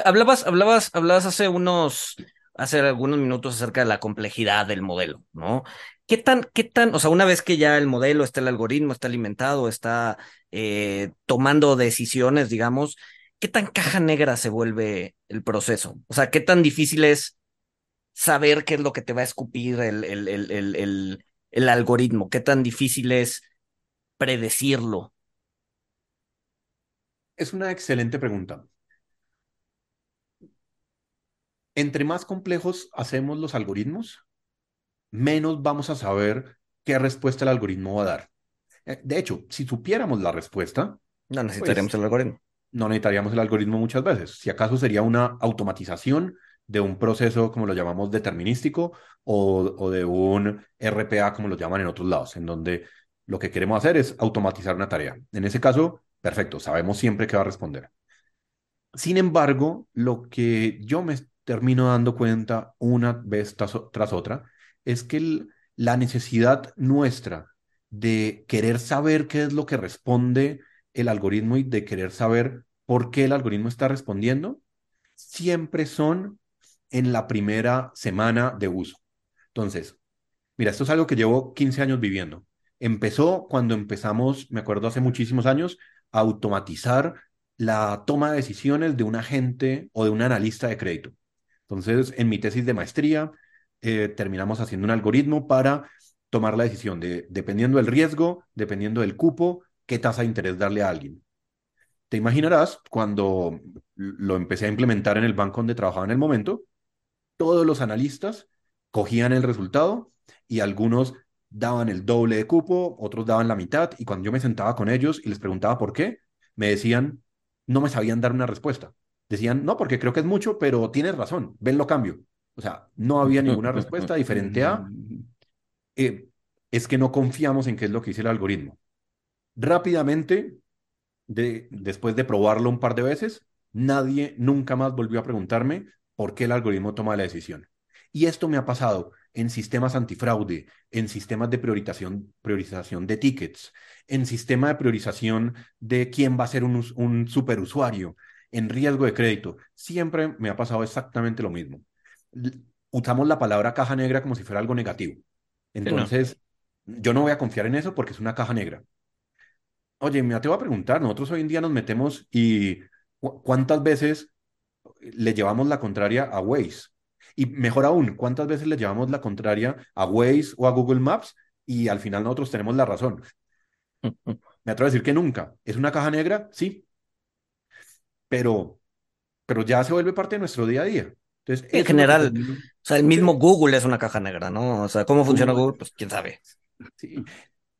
Speaker 1: hablabas, hablabas, hablabas hace unos, hace algunos minutos acerca de la complejidad del modelo, ¿no? ¿Qué tan, qué tan, o sea, una vez que ya el modelo está, el algoritmo está alimentado, está eh, tomando decisiones, digamos, ¿qué tan caja negra se vuelve el proceso? O sea, ¿qué tan difícil es saber qué es lo que te va a escupir el, el, el, el algoritmo? ¿Qué tan difícil es predecirlo?
Speaker 4: Es una excelente pregunta. Entre más complejos hacemos los algoritmos, menos vamos a saber qué respuesta el algoritmo va a dar. Eh, de hecho, si supiéramos la respuesta,
Speaker 1: no necesitaríamos pues, el algoritmo.
Speaker 4: No necesitaríamos el algoritmo muchas veces. Si acaso sería una automatización de un proceso, como lo llamamos, determinístico, o, o de un RPA, como lo llaman en otros lados, en donde lo que queremos hacer es automatizar una tarea. En ese caso, perfecto, sabemos siempre qué va a responder. Sin embargo, lo que yo me termino dando cuenta una vez tras, otra, es que la necesidad nuestra de querer saber qué es lo que responde el algoritmo y de querer saber por qué el algoritmo está respondiendo, siempre son en la primera semana de uso. Entonces, mira, esto es algo que llevo 15 años viviendo. Empezó cuando empezamos, me acuerdo hace muchísimos años, a automatizar la toma de decisiones de un agente o de un analista de crédito. Entonces, en mi tesis de maestría, eh, terminamos haciendo un algoritmo para tomar la decisión de, dependiendo del riesgo, dependiendo del cupo, qué tasa de interés darle a alguien. Te imaginarás, cuando lo empecé a implementar en el banco donde trabajaba en el momento, todos los analistas cogían el resultado y algunos daban el doble de cupo, otros daban la mitad, y cuando yo me sentaba con ellos y les preguntaba por qué, me decían, no me sabían dar una respuesta decían, no, porque creo que es mucho, pero tienes razón, ven lo cambio. O sea, no había ninguna respuesta diferente a, eh, es que no confiamos en qué es lo que dice el algoritmo. Rápidamente, de, después de probarlo un par de veces, nadie nunca más volvió a preguntarme por qué el algoritmo toma la decisión. Y esto me ha pasado en sistemas antifraude, en sistemas de priorización, priorización de tickets, en sistema de priorización de quién va a ser un, un superusuario, en riesgo de crédito, siempre me ha pasado exactamente lo mismo. Usamos la palabra caja negra como si fuera algo negativo. Entonces, yo no voy a confiar en eso porque es una caja negra. Oye, me te voy a preguntar, nosotros hoy en día nos metemos y ¿cuántas veces le llevamos la contraria a Waze? Y mejor aún, ¿cuántas veces le llevamos la contraria a Waze o a Google Maps y al final nosotros tenemos la razón? Me atrevo a decir que nunca. ¿Es una caja negra? Sí. Pero, pero ya se vuelve parte de nuestro día a día. Entonces,
Speaker 1: en general, o sea, el mismo Google es una caja negra, ¿no? O sea, ¿cómo funciona Google? Pues quién sabe.
Speaker 4: Sí.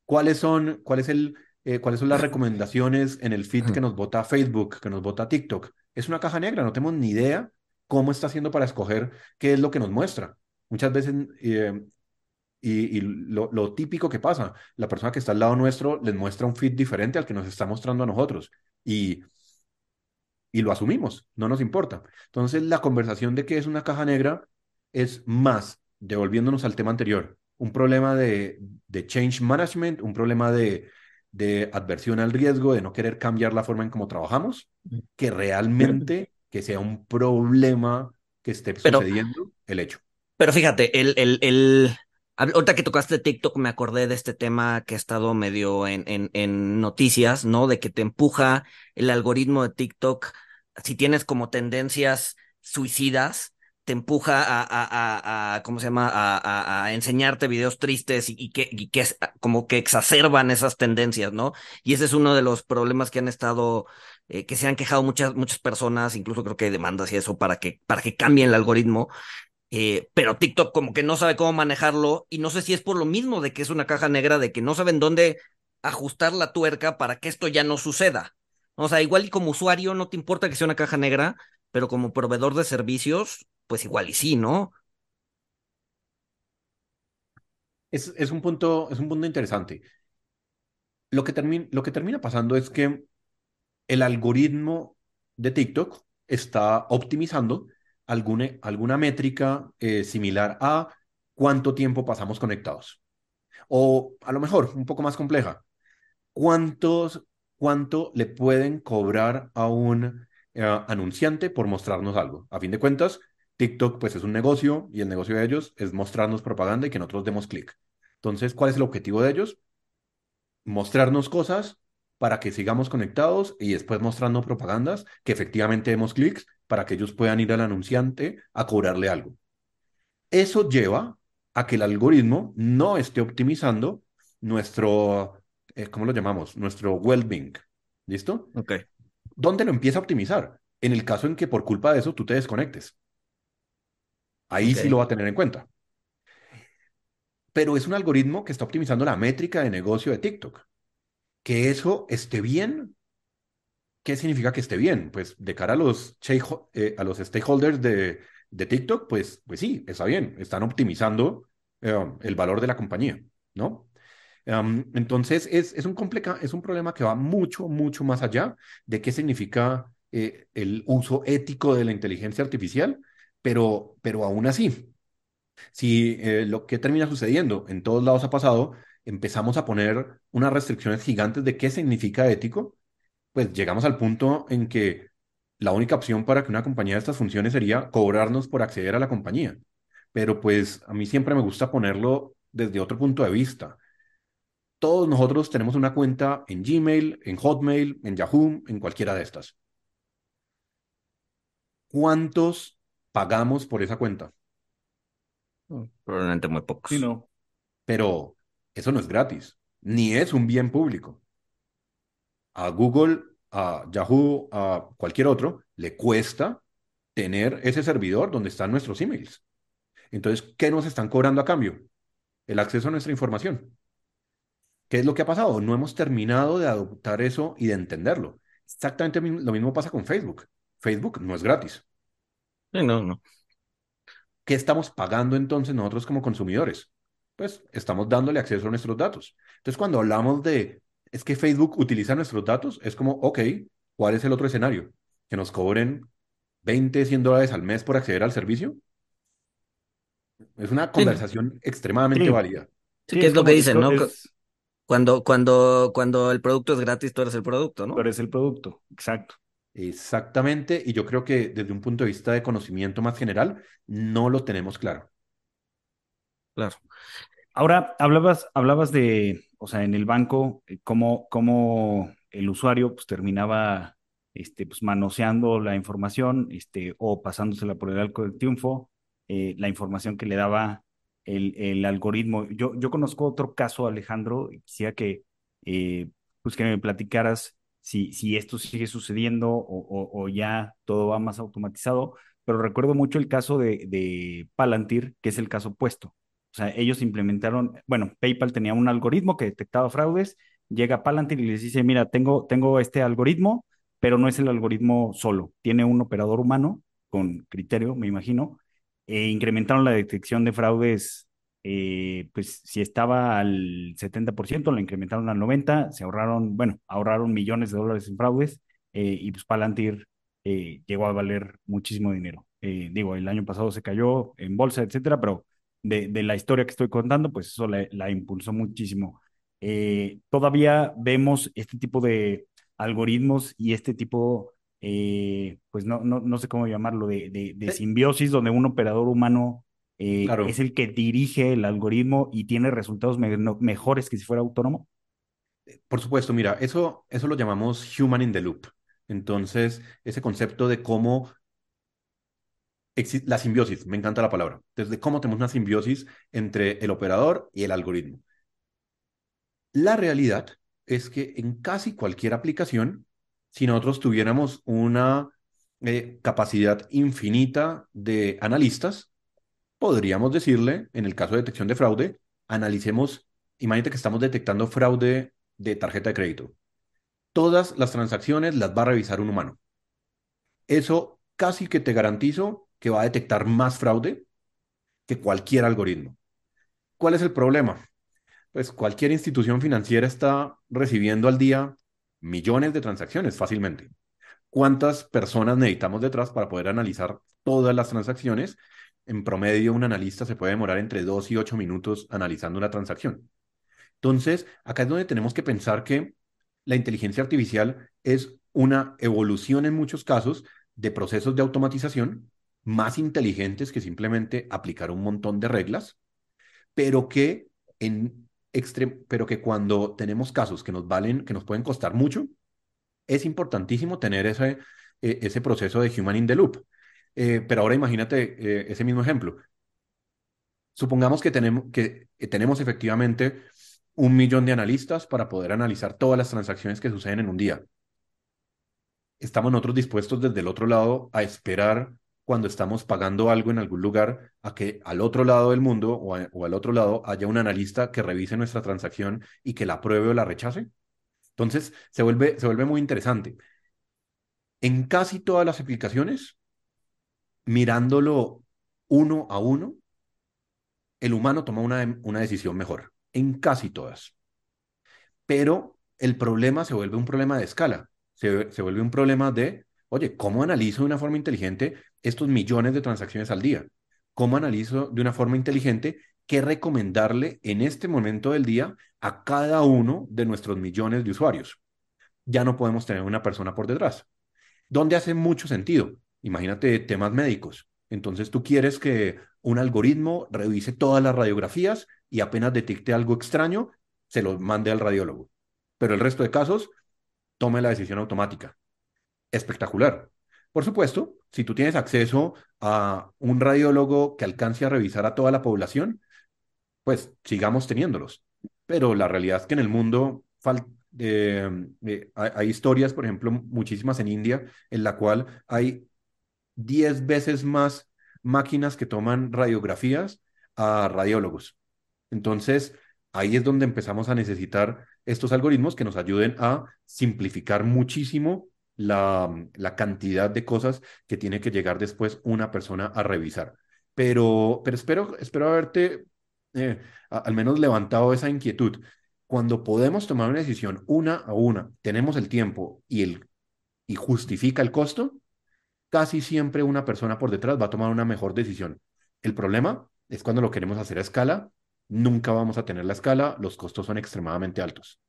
Speaker 4: ¿Cuáles son, cuál es el, eh, cuáles son las recomendaciones en el feed que nos vota Facebook, que nos vota TikTok? Es una caja negra, no tenemos ni idea cómo está haciendo para escoger qué es lo que nos muestra. Muchas veces, eh, y, y lo, lo, típico que pasa, la persona que está al lado nuestro les muestra un feed diferente al que nos está mostrando a nosotros. Y, y lo asumimos, no nos importa. Entonces, la conversación de qué es una caja negra es más, devolviéndonos al tema anterior, un problema de, de change management, un problema de, de adversión al riesgo, de no querer cambiar la forma en cómo trabajamos, que realmente que sea un problema que esté pero, sucediendo el hecho.
Speaker 1: Pero fíjate, el, el, el, ahorita que tocaste TikTok me acordé de este tema que ha estado medio en, en, en noticias, ¿no? De que te empuja el algoritmo de TikTok, si tienes como tendencias suicidas, te empuja a, a, a, ¿cómo se llama? A, a, enseñarte videos tristes y, y que, y que como que exacerban esas tendencias, ¿no? Y ese es uno de los problemas que han estado, eh, que se han quejado muchas, muchas personas, incluso creo que hay demandas y eso para que, para que cambien el algoritmo. Eh, pero TikTok como que no sabe cómo manejarlo y no sé si es por lo mismo de que es una caja negra, de que no saben dónde ajustar la tuerca para que esto ya no suceda. O sea, igual y como usuario no te importa que sea una caja negra, pero como proveedor de servicios, pues igual y sí, ¿no?
Speaker 4: Es, es, un, punto, es un punto interesante. Lo que, lo que termina pasando es que el algoritmo de TikTok está optimizando alguna, alguna métrica eh, similar a cuánto tiempo pasamos conectados. O a lo mejor, un poco más compleja, cuántos, cuánto le pueden cobrar a un eh, anunciante por mostrarnos algo. A fin de cuentas, TikTok pues es un negocio y el negocio de ellos es mostrarnos propaganda y que nosotros demos clic. Entonces, ¿cuál es el objetivo de ellos? Mostrarnos cosas para que sigamos conectados y después mostrando propagandas que efectivamente demos clics para que ellos puedan ir al anunciante a cobrarle algo. Eso lleva a que el algoritmo no esté optimizando nuestro, eh, ¿cómo lo llamamos? Nuestro well-being. ¿Listo?
Speaker 1: Ok.
Speaker 4: ¿Dónde lo empieza a optimizar? En el caso en que por culpa de eso tú te desconectes. Ahí okay. sí lo va a tener en cuenta. Pero es un algoritmo que está optimizando la métrica de negocio de TikTok. Que eso esté bien. ¿Qué significa que esté bien? Pues de cara a los, eh, stakeholders de, TikTok, pues, pues sí, está bien. Están optimizando eh, el valor de la compañía, ¿no? Um, entonces, es, es, un complica es un problema que va mucho, mucho más allá de qué significa eh, el uso ético de la inteligencia artificial pero, pero aún así, si lo que termina sucediendo en todos lados ha pasado, empezamos a poner unas restricciones gigantes de qué significa ético, pues llegamos al punto en que la única opción para que una compañía de estas funciones sería cobrarnos por acceder a la compañía. Pero pues a mí siempre me gusta ponerlo desde otro punto de vista. Todos nosotros tenemos una cuenta en Gmail, en Hotmail, en Yahoo, en cualquiera de estas. ¿Cuántos pagamos por esa cuenta.
Speaker 1: Mm, probablemente muy pocos.
Speaker 2: Sí, no.
Speaker 4: Pero eso no es gratis, ni es un bien público. A Google, a Yahoo, a cualquier otro, le cuesta tener ese servidor donde están nuestros emails. Entonces, ¿qué nos están cobrando a cambio? El acceso a nuestra información. ¿Qué es lo que ha pasado? No hemos terminado de adoptar eso y de entenderlo. Exactamente lo mismo pasa con Facebook. Facebook no es gratis.
Speaker 1: Sí, no, no.
Speaker 4: ¿Qué estamos pagando entonces nosotros como consumidores? Pues estamos dándole acceso a nuestros datos. Entonces, cuando hablamos de, es que Facebook utiliza nuestros datos, es como, ok, ¿cuál es el otro escenario? Que nos cobren 20, 100 dólares al mes por acceder al servicio. Es una conversación sí. extremadamente
Speaker 1: sí.
Speaker 4: válida.
Speaker 1: Sí, que es, es lo que dicen, ¿no? Es... Cuando, cuando, cuando el producto es gratis, tú eres el producto, ¿no?
Speaker 2: Tú eres el producto, exacto.
Speaker 4: Exactamente, y yo creo que desde un punto de vista de conocimiento más general, no lo tenemos claro.
Speaker 1: Claro.
Speaker 2: Ahora, hablabas, hablabas de, o sea, en el banco, eh, cómo, cómo el usuario pues, terminaba este, pues, manoseando la información este, o pasándosela por el arco del triunfo. eh, la información que le daba el, el algoritmo. Yo, yo conozco otro caso, Alejandro, y quisiera que, eh, pues que me platicaras si, si esto sigue sucediendo o, o, o, ya todo va más automatizado, pero recuerdo mucho el caso de, de Palantir, que es el caso opuesto. Sea, ellos implementaron, bueno, PayPal tenía un algoritmo que detectaba fraudes, llega Palantir y les dice, mira, tengo, tengo este algoritmo, pero no es el algoritmo solo, tiene un operador humano con criterio, me imagino, e incrementaron la detección de fraudes, eh, pues si estaba al 70%, la incrementaron al 90%, se ahorraron, bueno, ahorraron millones de dólares en fraudes eh, y pues Palantir eh, llegó a valer muchísimo dinero. Digo, el año pasado se cayó en bolsa, etcétera, pero de, de la historia que estoy contando, pues eso la, la impulsó muchísimo. Eh, todavía vemos este tipo de algoritmos y este tipo eh, pues no, no, no sé cómo llamarlo, de, de, de simbiosis, donde un operador humano eh, claro. es el que dirige el algoritmo y tiene resultados me mejores que si fuera autónomo?
Speaker 4: Por supuesto, mira, eso, eso lo llamamos human in the loop. Entonces, ese concepto de cómo la simbiosis, me encanta la palabra, desde cómo tenemos una simbiosis entre el operador y el algoritmo. La realidad es que en casi cualquier aplicación si nosotros tuviéramos una eh, capacidad infinita de analistas, podríamos decirle, en el caso de detección de fraude, analicemos, imagínate que estamos detectando fraude de tarjeta de crédito. Todas las transacciones las va a revisar un humano. Eso casi que te garantizo que va a detectar más fraude que cualquier algoritmo. ¿Cuál es el problema? Pues cualquier institución financiera está recibiendo al día millones de transacciones fácilmente. ¿Cuántas personas necesitamos detrás para poder analizar todas las transacciones? En promedio, un analista se puede demorar entre 2 y 8 minutos analizando una transacción. Entonces, acá es donde tenemos que pensar que la inteligencia artificial es una evolución en muchos casos de procesos de automatización más inteligentes que simplemente aplicar un montón de reglas, pero que en pero que cuando tenemos casos que nos valen, que nos pueden costar mucho, es importantísimo tener ese, eh, ese proceso de human in the loop. Eh, pero ahora imagínate eh, ese mismo ejemplo. Supongamos que tenemos, que, que tenemos efectivamente un millón de analistas para poder analizar todas las transacciones que suceden en un día. Estamos nosotros dispuestos desde el otro lado a esperar cuando estamos pagando algo en algún lugar a que al otro lado del mundo o, a, al otro lado haya un analista que revise nuestra transacción y que la apruebe o la rechace. Entonces se vuelve, se vuelve muy interesante. En casi todas las aplicaciones, mirándolo uno a uno, el humano toma una, una decisión mejor. En casi todas. Pero el problema se vuelve un problema de escala. Se, se vuelve un problema de oye, ¿cómo analizo de una forma inteligente estos millones de transacciones al día? ¿Cómo analizo de una forma inteligente qué recomendarle en este momento del día a cada uno de nuestros millones de usuarios? Ya no podemos tener una persona por detrás. ¿Dónde hace mucho sentido? Imagínate temas médicos. Entonces tú quieres que un algoritmo revise todas las radiografías y apenas detecte algo extraño, se lo mande al radiólogo. Pero el resto de casos, tome la decisión automática espectacular. Por supuesto, si tú tienes acceso a un radiólogo que alcance a revisar a toda la población, pues sigamos teniéndolos. Pero la realidad es que en el mundo eh, eh, hay historias, por ejemplo, muchísimas en India, en la cual hay 10 veces más máquinas que toman radiografías a radiólogos. Entonces, ahí es donde empezamos a necesitar estos algoritmos que nos ayuden a simplificar muchísimo la, la cantidad de cosas que tiene que llegar después una persona a revisar. Pero, pero espero, espero haberte eh, al menos levantado esa inquietud. Cuando podemos tomar una decisión una a una, tenemos el tiempo y, el, y justifica el costo, casi siempre una persona por detrás va a tomar una mejor decisión. El problema es cuando lo queremos hacer a escala, nunca vamos a tener la escala, los costos son extremadamente altos.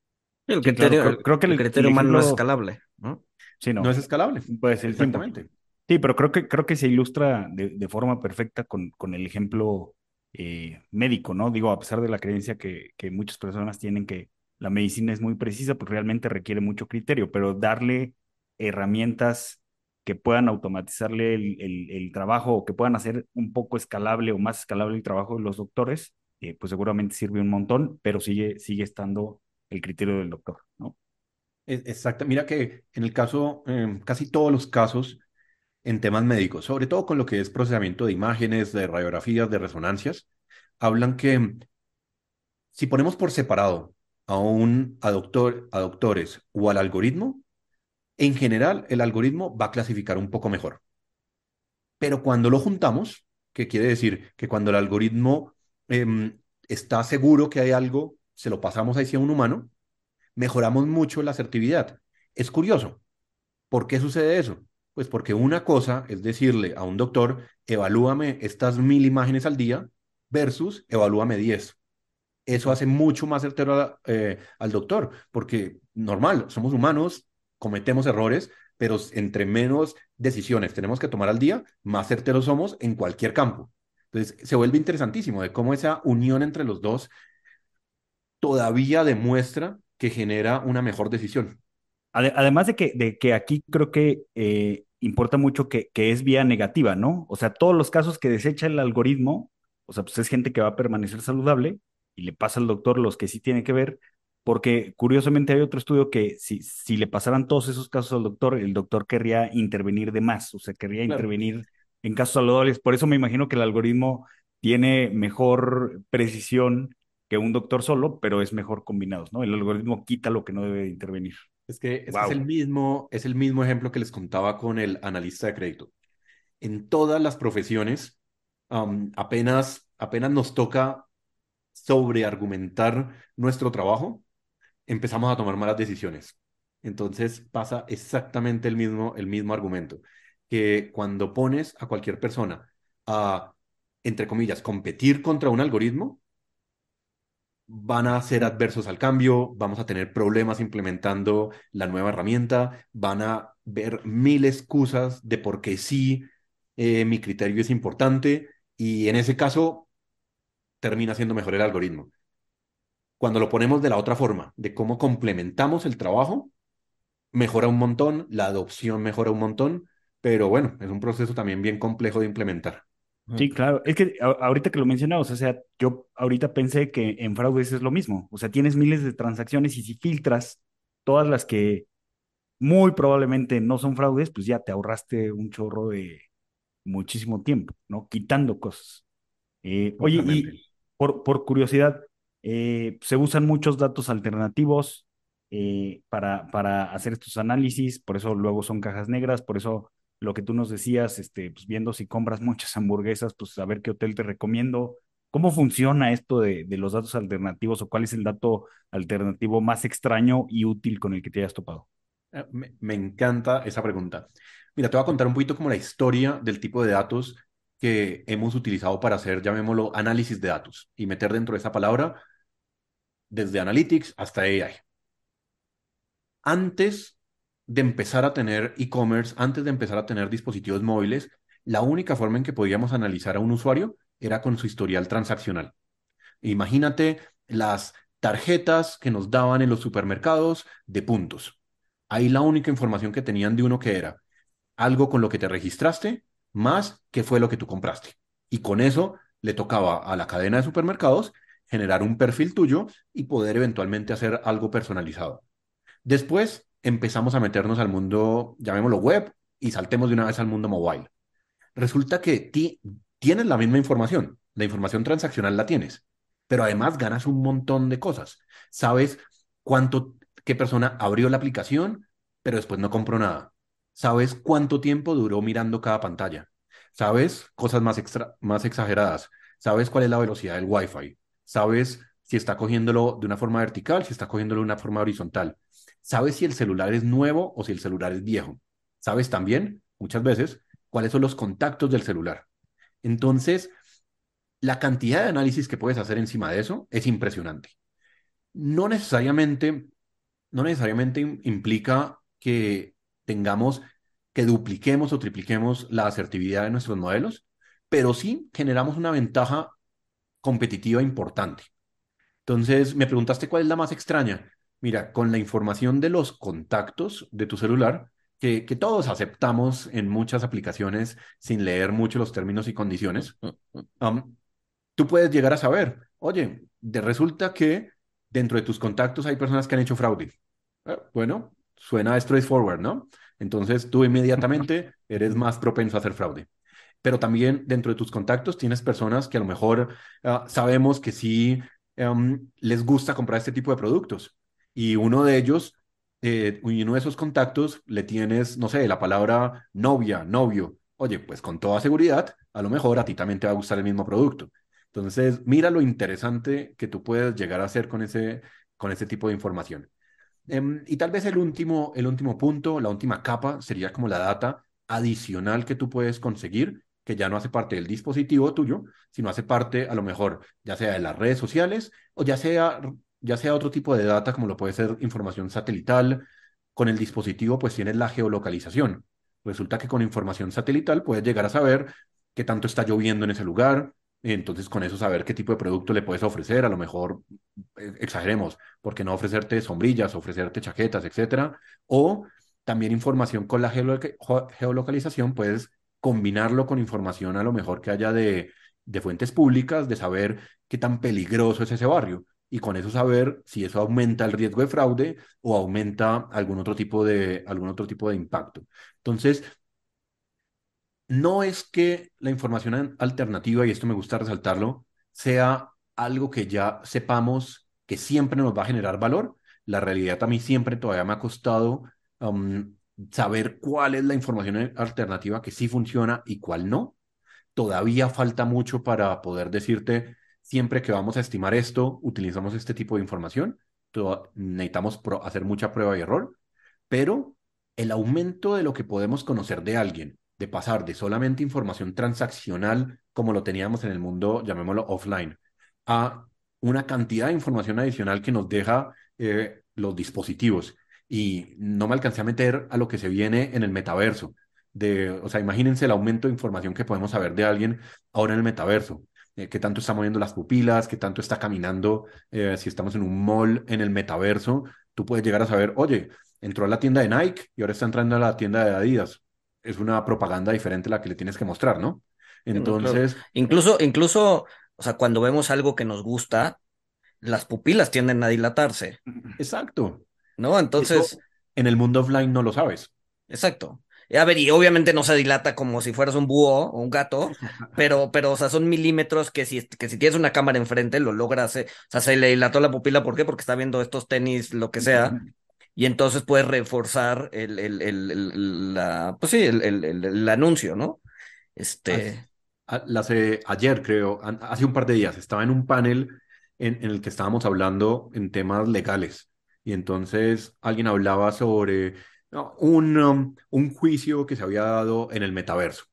Speaker 1: El criterio, creo, creo, que el, el criterio humano no es escalable, ¿no?
Speaker 2: Sí, no.
Speaker 4: no es escalable.
Speaker 2: Puede ser exactamente. Sí, pero creo que, creo que se ilustra de, de forma perfecta con, con el ejemplo eh, médico, ¿no? Digo, a pesar de la creencia que, que muchas personas tienen que la medicina es muy precisa, pues realmente requiere mucho criterio, pero darle herramientas que puedan automatizarle el, el, el, trabajo o que puedan hacer un poco escalable o más escalable el trabajo de los doctores, eh, pues seguramente sirve un montón, pero sigue, sigue estando el criterio del doctor, ¿no?
Speaker 4: Exacto. Mira que en el caso, eh, casi todos los casos en temas médicos, sobre todo con lo que es procesamiento de imágenes, de radiografías, de resonancias, hablan que si ponemos por separado a un a, doctor, a doctores o al algoritmo, en general el algoritmo va a clasificar un poco mejor. Pero cuando lo juntamos, que quiere decir que cuando el algoritmo eh, está seguro que hay algo, se lo pasamos hacia un humano, mejoramos mucho la asertividad. Es curioso. ¿Por qué sucede eso? Pues porque una cosa es decirle a un doctor, evalúame estas mil imágenes al día versus evalúame diez. Eso hace mucho más certero eh, al doctor, porque normal, somos humanos, cometemos errores, pero entre menos decisiones tenemos que tomar al día, más certeros somos en cualquier campo. Entonces, se vuelve interesantísimo de cómo esa unión entre los dos todavía demuestra que genera una mejor decisión.
Speaker 2: Además de que, de que aquí creo que eh, importa mucho que, que, es vía negativa, ¿no? O sea, todos los casos que desecha el algoritmo, o sea, pues es gente que va a permanecer saludable y le pasa al doctor los que sí tiene que ver, porque curiosamente hay otro estudio que si, si le pasaran todos esos casos al doctor, el doctor querría intervenir de más, o sea, querría claro. intervenir en casos saludables. Por eso me imagino que el algoritmo tiene mejor precisión que un doctor solo, pero es mejor combinados, ¿no? El algoritmo quita lo que no debe intervenir.
Speaker 4: Es que, es, wow. que es, el mismo, es el mismo ejemplo que les contaba con el analista de crédito. En todas las profesiones, um, apenas, apenas nos toca sobreargumentar nuestro trabajo, empezamos a tomar malas decisiones. Entonces pasa exactamente el mismo, el mismo argumento, que cuando pones a cualquier persona a, entre comillas, competir contra un algoritmo, van a ser adversos al cambio, vamos a tener problemas implementando la nueva herramienta, van a ver mil excusas de por qué sí, eh, mi criterio es importante y en ese caso termina siendo mejor el algoritmo. Cuando lo ponemos de la otra forma, de cómo complementamos el trabajo, mejora un montón, la adopción mejora un montón, pero bueno, es un proceso también bien complejo de implementar.
Speaker 2: Sí, claro. Es que ahorita que lo mencionamos, o sea, yo ahorita pensé que en fraudes es lo mismo. O sea, tienes miles de transacciones y si filtras todas las que muy probablemente no son fraudes, pues ya te ahorraste un chorro de muchísimo tiempo, ¿no? Quitando cosas. Eh, oye, y por, por curiosidad, eh, se usan muchos datos alternativos eh, para, para hacer estos análisis, por eso luego son cajas negras, por eso lo que tú nos decías, este, pues viendo si compras muchas hamburguesas, pues a ver qué hotel te recomiendo. ¿Cómo funciona esto de, los datos alternativos o cuál es el dato alternativo más extraño y útil con el que te hayas topado?
Speaker 4: Me, me encanta esa pregunta. Mira, te voy a contar un poquito como la historia del tipo de datos que hemos utilizado para hacer, llamémoslo, análisis de datos y meter dentro de esa palabra desde Analytics hasta AI. Antes de empezar a tener e-commerce, antes de empezar a tener dispositivos móviles, la única forma en que podíamos analizar a un usuario era con su historial transaccional. Imagínate las tarjetas que nos daban en los supermercados de puntos. Ahí la única información que tenían de uno que era algo con lo que te registraste más qué fue lo que tú compraste. Y con eso le tocaba a la cadena de supermercados generar un perfil tuyo y poder eventualmente hacer algo personalizado. Después empezamos a meternos al mundo, llamémoslo web, y saltemos de una vez al mundo mobile. Resulta que ti, tienes la misma información, la información transaccional la tienes, pero además ganas un montón de cosas. Sabes cuánto, qué persona abrió la aplicación, pero después no compró nada. Sabes cuánto tiempo duró mirando cada pantalla. Sabes cosas más, extra, más exageradas. Sabes cuál es la velocidad del Wi-Fi. Sabes si está cogiéndolo de una forma vertical, si está cogiéndolo de una forma horizontal. Sabes si el celular es nuevo o si el celular es viejo. Sabes también, muchas veces, cuáles son los contactos del celular. Entonces, la cantidad de análisis que puedes hacer encima de eso es impresionante. No necesariamente, no necesariamente implica que tengamos que dupliquemos o tripliquemos la asertividad de nuestros modelos, pero sí generamos una ventaja competitiva importante. Entonces, me preguntaste cuál es la más extraña. Mira, con la información de los contactos de tu celular, que, que todos aceptamos en muchas aplicaciones sin leer mucho los términos y condiciones, um, tú puedes llegar a saber, oye, de, resulta que dentro de tus contactos hay personas que han hecho fraude. Eh, bueno, suena straightforward, ¿no? Entonces tú inmediatamente eres más propenso a hacer fraude. Pero también dentro de tus contactos tienes personas que a lo mejor ah, sabemos que sí em, les gusta comprar este tipo de productos. Y uno de ellos, eh, uno de esos contactos le tienes, no sé, la palabra novia, novio. Oye, pues con toda seguridad, a lo mejor a ti también te va a gustar el mismo producto. Entonces, mira lo interesante que tú puedes llegar a hacer con ese, con ese tipo de información. Em, y tal vez el último, el último punto, la última capa, sería como la data adicional que tú puedes conseguir, que ya no hace parte del dispositivo tuyo, sino hace parte, a lo mejor, ya sea de las redes sociales o ya sea, ya sea otro tipo de data, como lo puede ser información satelital. Con el dispositivo, pues tienes la geolocalización. Resulta que con información satelital puedes llegar a saber qué tanto está lloviendo en ese lugar, entonces, con eso saber qué tipo de producto le puedes ofrecer, a lo mejor eh, exageremos, porque no ofrecerte sombrillas, ofrecerte chaquetas, etcétera. O también información con la geolocalización, puedes combinarlo con información a lo mejor que haya de, de fuentes públicas, de saber qué tan peligroso es ese barrio y con eso saber si eso aumenta el riesgo de fraude o aumenta algún otro tipo de, algún otro tipo de impacto. Entonces, no es que la información alternativa, y esto me gusta resaltarlo, sea algo que ya sepamos que siempre nos va a generar valor. La realidad a mí siempre todavía me ha costado saber cuál es la información alternativa que sí funciona y cuál no. Todavía falta mucho para poder decirte, siempre que vamos a estimar esto, utilizamos este tipo de información. necesitamos hacer mucha prueba y error, pero el aumento de lo que podemos conocer de alguien de pasar de solamente información transaccional, como lo teníamos en el mundo, llamémoslo offline, a una cantidad de información adicional que nos deja eh, los dispositivos. Y no me alcancé a meter a lo que se viene en el metaverso. De, o sea, imagínense el aumento de información que podemos saber de alguien ahora en el metaverso. Eh, qué tanto está moviendo las pupilas, qué tanto está caminando, eh, si estamos en un mall en el metaverso, tú puedes llegar a saber, oye, entró a la tienda de Nike y ahora está entrando a la tienda de Adidas es una propaganda diferente a la que le tienes que mostrar, ¿no? Entonces.
Speaker 1: Incluso, incluso, o sea, cuando vemos algo que nos gusta, las pupilas tienden a dilatarse.
Speaker 4: Exacto.
Speaker 1: ¿No? Entonces.
Speaker 4: en el mundo offline no lo sabes.
Speaker 1: Exacto. A ver, y obviamente no se dilata como si fueras un búho o un gato, pero, pero, o sea, son milímetros que si, que si tienes una cámara enfrente lo logras. Eh, o sea, se le dilató la pupila, ¿por qué? Porque está viendo estos tenis, lo que sea, y entonces puedes reforzar el, el, el, la, pues sí, el, anuncio, ¿no? Este...
Speaker 4: Hace, ayer, creo, hace un par de días, estaba en un panel en, en, el que estábamos hablando en temas legales. Y entonces alguien hablaba sobre un, um, un juicio que se había dado en el metaverso.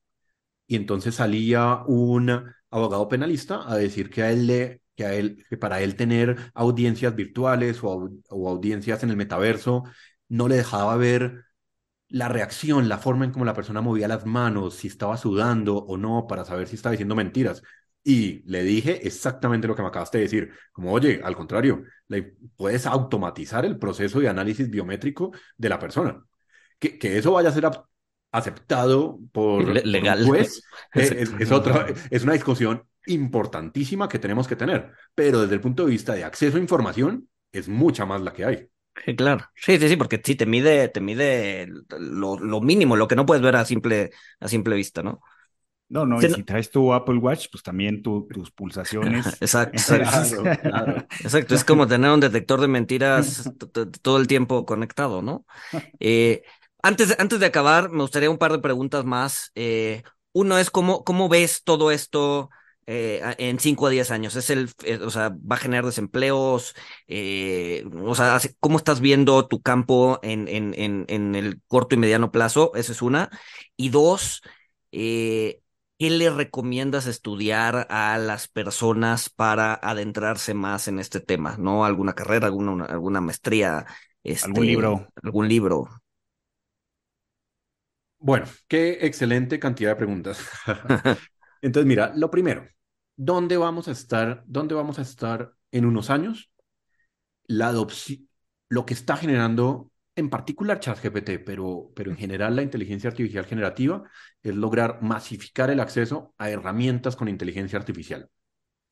Speaker 4: Y entonces salía un abogado penalista a decir que a él le que, a él, que para él tener audiencias virtuales o, audiencias en el metaverso no le dejaba ver la reacción, la forma en cómo la persona movía las manos, si estaba sudando o no, para saber si estaba diciendo mentiras. Y le dije exactamente lo que me acabaste de decir, como, oye, al contrario, le, puedes automatizar el proceso de análisis biométrico de la persona. Que, que eso vaya a ser aceptado por
Speaker 1: legal.
Speaker 4: juez es, es, otra, es una discusión importantísima que tenemos que tener, pero desde el punto de vista de acceso a información, es mucha más la que hay.
Speaker 1: claro, sí, sí, sí, porque sí te mide, te mide lo, lo, mínimo, lo que no puedes ver a simple, a simple vista, ¿no?
Speaker 2: No, no, y si traes tu Apple Watch, pues también tu, tus pulsaciones.
Speaker 1: Exacto, exacto. Es como tener un detector de mentiras todo el tiempo conectado, ¿no? Eh, antes, antes de acabar, me gustaría un par de preguntas más. Eh, uno es cómo, cómo ves todo esto eh, en 5 a 10 años? ¿Es el, eh, o sea, va a generar desempleos? Eh, o sea, ¿cómo estás viendo tu campo en, en, en, en, el corto y mediano plazo? Esa es una. Y dos, ¿qué le recomiendas estudiar a las personas para adentrarse más en este tema? ¿No? ¿Alguna carrera, alguna, alguna maestría? Este,
Speaker 2: ¿Algún libro?
Speaker 1: ¿Algún libro?
Speaker 4: Bueno, qué excelente cantidad de preguntas. Entonces, mira, lo primero, ¿Dónde vamos a estar? ¿Dónde vamos a estar en unos años? La adopción, lo que está generando en particular ChatGPT, pero, pero en general la inteligencia artificial generativa es lograr masificar el acceso a herramientas con inteligencia artificial.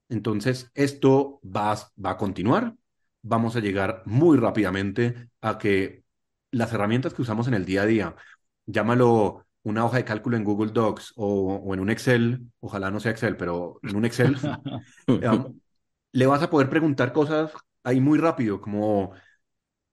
Speaker 4: Entonces, esto va, va a continuar. Vamos a llegar muy rápidamente a que las herramientas que usamos en el día a día, llámalo una hoja de cálculo en Google Docs o, o en un Excel, ojalá no sea Excel, pero en un Excel, um, le vas a poder preguntar cosas ahí muy rápido, como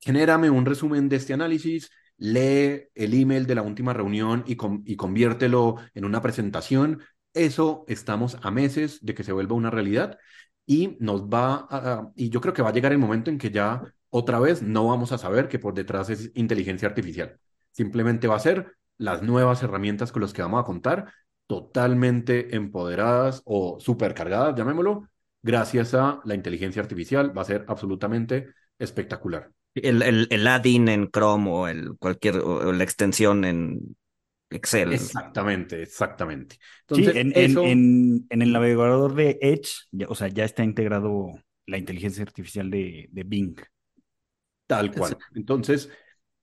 Speaker 4: genérame un resumen de este análisis, lee el email de la última reunión y, y conviértelo en una presentación. Eso estamos a meses de que se vuelva una realidad y nos va a, y yo creo que va a llegar el momento en que ya otra vez no vamos a saber que por detrás es inteligencia artificial. Simplemente va a ser las nuevas herramientas con las que vamos a contar, totalmente empoderadas o supercargadas, llamémoslo, gracias a la inteligencia artificial. Va a ser absolutamente espectacular.
Speaker 1: El, el, el add-in en Chrome o el cualquier o la extensión en Excel.
Speaker 4: Exactamente, exactamente.
Speaker 2: Entonces, sí, en, eso... en, en, el navegador de Edge, ya, o sea, ya está integrado la inteligencia artificial de, de Bing.
Speaker 4: Tal cual. Entonces,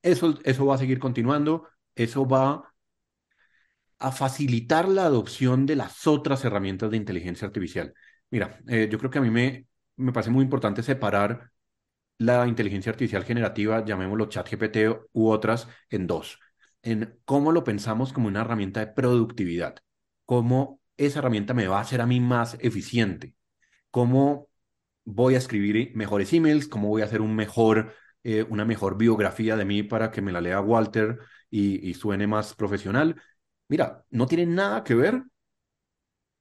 Speaker 4: eso, eso va a seguir continuando, eso va a facilitar la adopción de las otras herramientas de inteligencia artificial. Mira, eh, yo creo que a mí me, me parece muy importante separar la inteligencia artificial generativa, llamémoslo ChatGPT u otras, en dos. En cómo lo pensamos como una herramienta de productividad, cómo esa herramienta me va a hacer a mí más eficiente, cómo voy a escribir mejores emails, cómo voy a hacer un mejor, eh, una mejor biografía de mí para que me la lea Walter y, y suene más profesional. Mira, no tiene nada que ver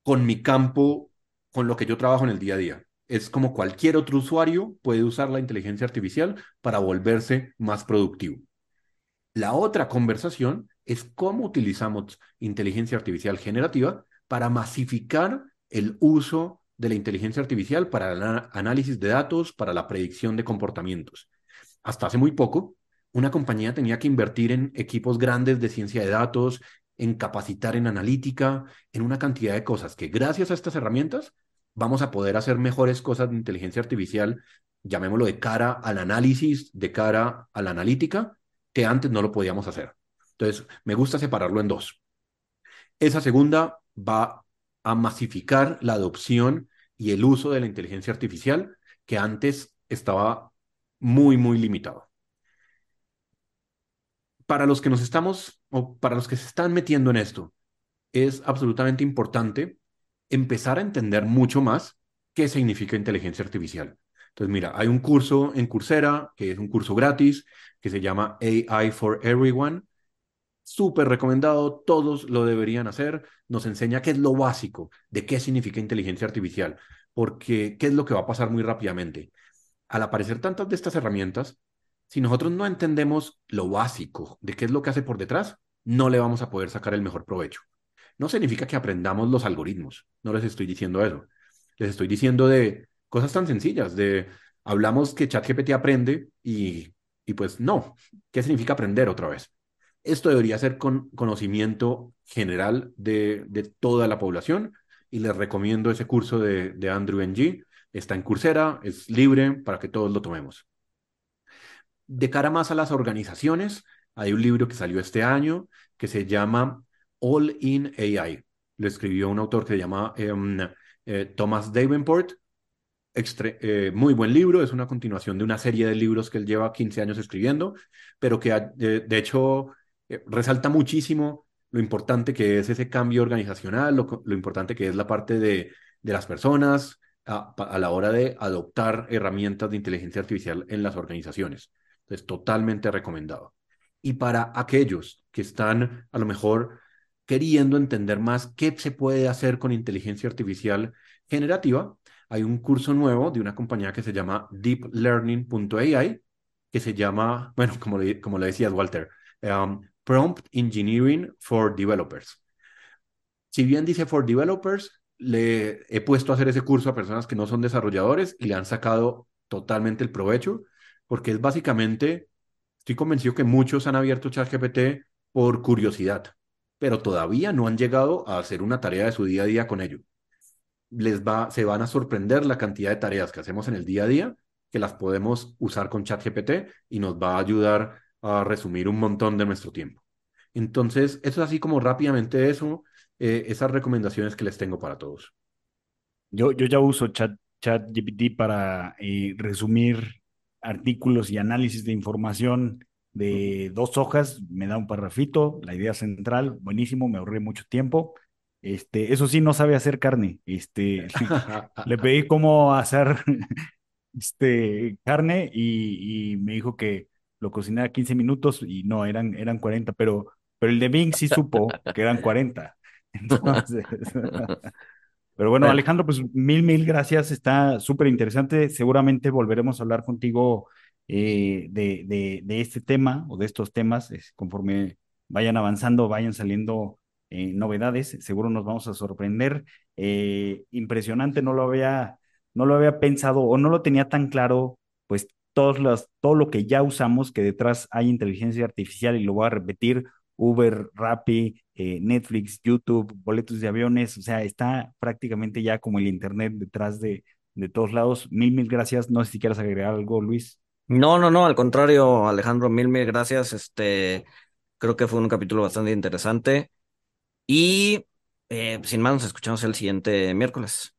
Speaker 4: con mi campo, con lo que yo trabajo en el día a día es como cualquier otro usuario puede usar la inteligencia artificial para volverse más productivo. La otra conversación es cómo utilizamos inteligencia artificial generativa para masificar el uso de la inteligencia artificial para el análisis de datos, para la predicción de comportamientos. Hasta hace muy poco, una compañía tenía que invertir en equipos grandes de ciencia de datos, en capacitar en analítica, en una cantidad de cosas que gracias a estas herramientas vamos a poder hacer mejores cosas de inteligencia artificial, llamémoslo de cara al análisis, de cara a la analítica, que antes no lo podíamos hacer. Entonces, me gusta separarlo en dos. Esa segunda va a masificar la adopción y el uso de la inteligencia artificial que antes estaba muy, muy limitado. Para los que nos estamos, o para los que se están metiendo en esto, es absolutamente importante empezar a entender mucho más qué significa inteligencia artificial. Entonces, mira, hay un curso en Coursera, que es un curso gratis, que se llama AI for Everyone. Súper recomendado, todos lo deberían hacer. Nos enseña qué es lo básico de qué significa inteligencia artificial, porque qué es lo que va a pasar muy rápidamente. Al aparecer tantas de estas herramientas, si nosotros no entendemos lo básico de qué es lo que hace por detrás, no le vamos a poder sacar el mejor provecho no significa que aprendamos los algoritmos, no les estoy diciendo eso. Les estoy diciendo de cosas tan sencillas, de hablamos que ChatGPT aprende y, y pues no, ¿qué significa aprender otra vez? Esto debería ser con conocimiento general de, de toda la población y les recomiendo ese curso de, Andrew Ng. Está en Coursera, es libre para que todos lo tomemos. De cara más a las organizaciones, hay un libro que salió este año que se llama All in AI. Lo escribió un autor que se llama em, eh, Thomas Davenport. Eh, muy buen libro, es una continuación de una serie de libros que él lleva 15 años escribiendo, pero que de, hecho eh, resalta muchísimo lo importante que es ese cambio organizacional, lo, importante que es la parte de, las personas a, la hora de adoptar herramientas de inteligencia artificial en las organizaciones. Es totalmente recomendado. Y para aquellos que están a lo mejor queriendo entender más qué se puede hacer con inteligencia artificial generativa, hay un curso nuevo de una compañía que se llama deeplearning.ai, que se llama, bueno, como le, como le decías, Walter, um, Prompt Engineering for Developers. Si bien dice for developers, le he puesto a hacer ese curso a personas que no son desarrolladores y le han sacado totalmente el provecho, porque es básicamente, estoy convencido que muchos han abierto ChatGPT por curiosidad pero todavía no han llegado a hacer una tarea de su día a día con ello. Les va, se van a sorprender la cantidad de tareas que hacemos en el día a día, que las podemos usar con ChatGPT y nos va a ayudar a resumir un montón de nuestro tiempo. Entonces, eso es así como rápidamente eso, eh, esas recomendaciones que les tengo para todos.
Speaker 2: Yo, yo ya uso Chat, ChatGPT para eh, resumir artículos y análisis de información de dos hojas, me da un parrafito, la idea central, buenísimo, me ahorré mucho tiempo. Este, eso sí, no sabe hacer carne. Este, le pedí cómo hacer este, carne y, y me dijo que lo cocinara 15 minutos y no, eran, eran 40, pero, pero el de Bing sí supo que eran 40. Entonces, pero bueno,
Speaker 1: Bueno,
Speaker 2: Alejandro, pues mil, mil gracias. Está súper interesante. Seguramente volveremos a hablar contigo eh, de, de, de este tema o de estos temas conforme vayan avanzando, vayan saliendo eh, novedades. Seguro nos vamos a sorprender. Eh, impresionante, no lo había, no lo había pensado o no lo tenía tan claro, pues todos los, todo lo que ya usamos, que detrás hay inteligencia artificial y lo voy a repetir Uber, Rappi, eh, Netflix, YouTube, boletos de aviones, o sea, está prácticamente ya como el Internet detrás de, de todos lados. Mil, mil gracias. No sé si quieres agregar algo, Luis.
Speaker 1: No, no, no, al contrario, Alejandro, mil, gracias. Este, creo que fue un capítulo bastante interesante. Y eh, sin más, nos escuchamos el siguiente miércoles.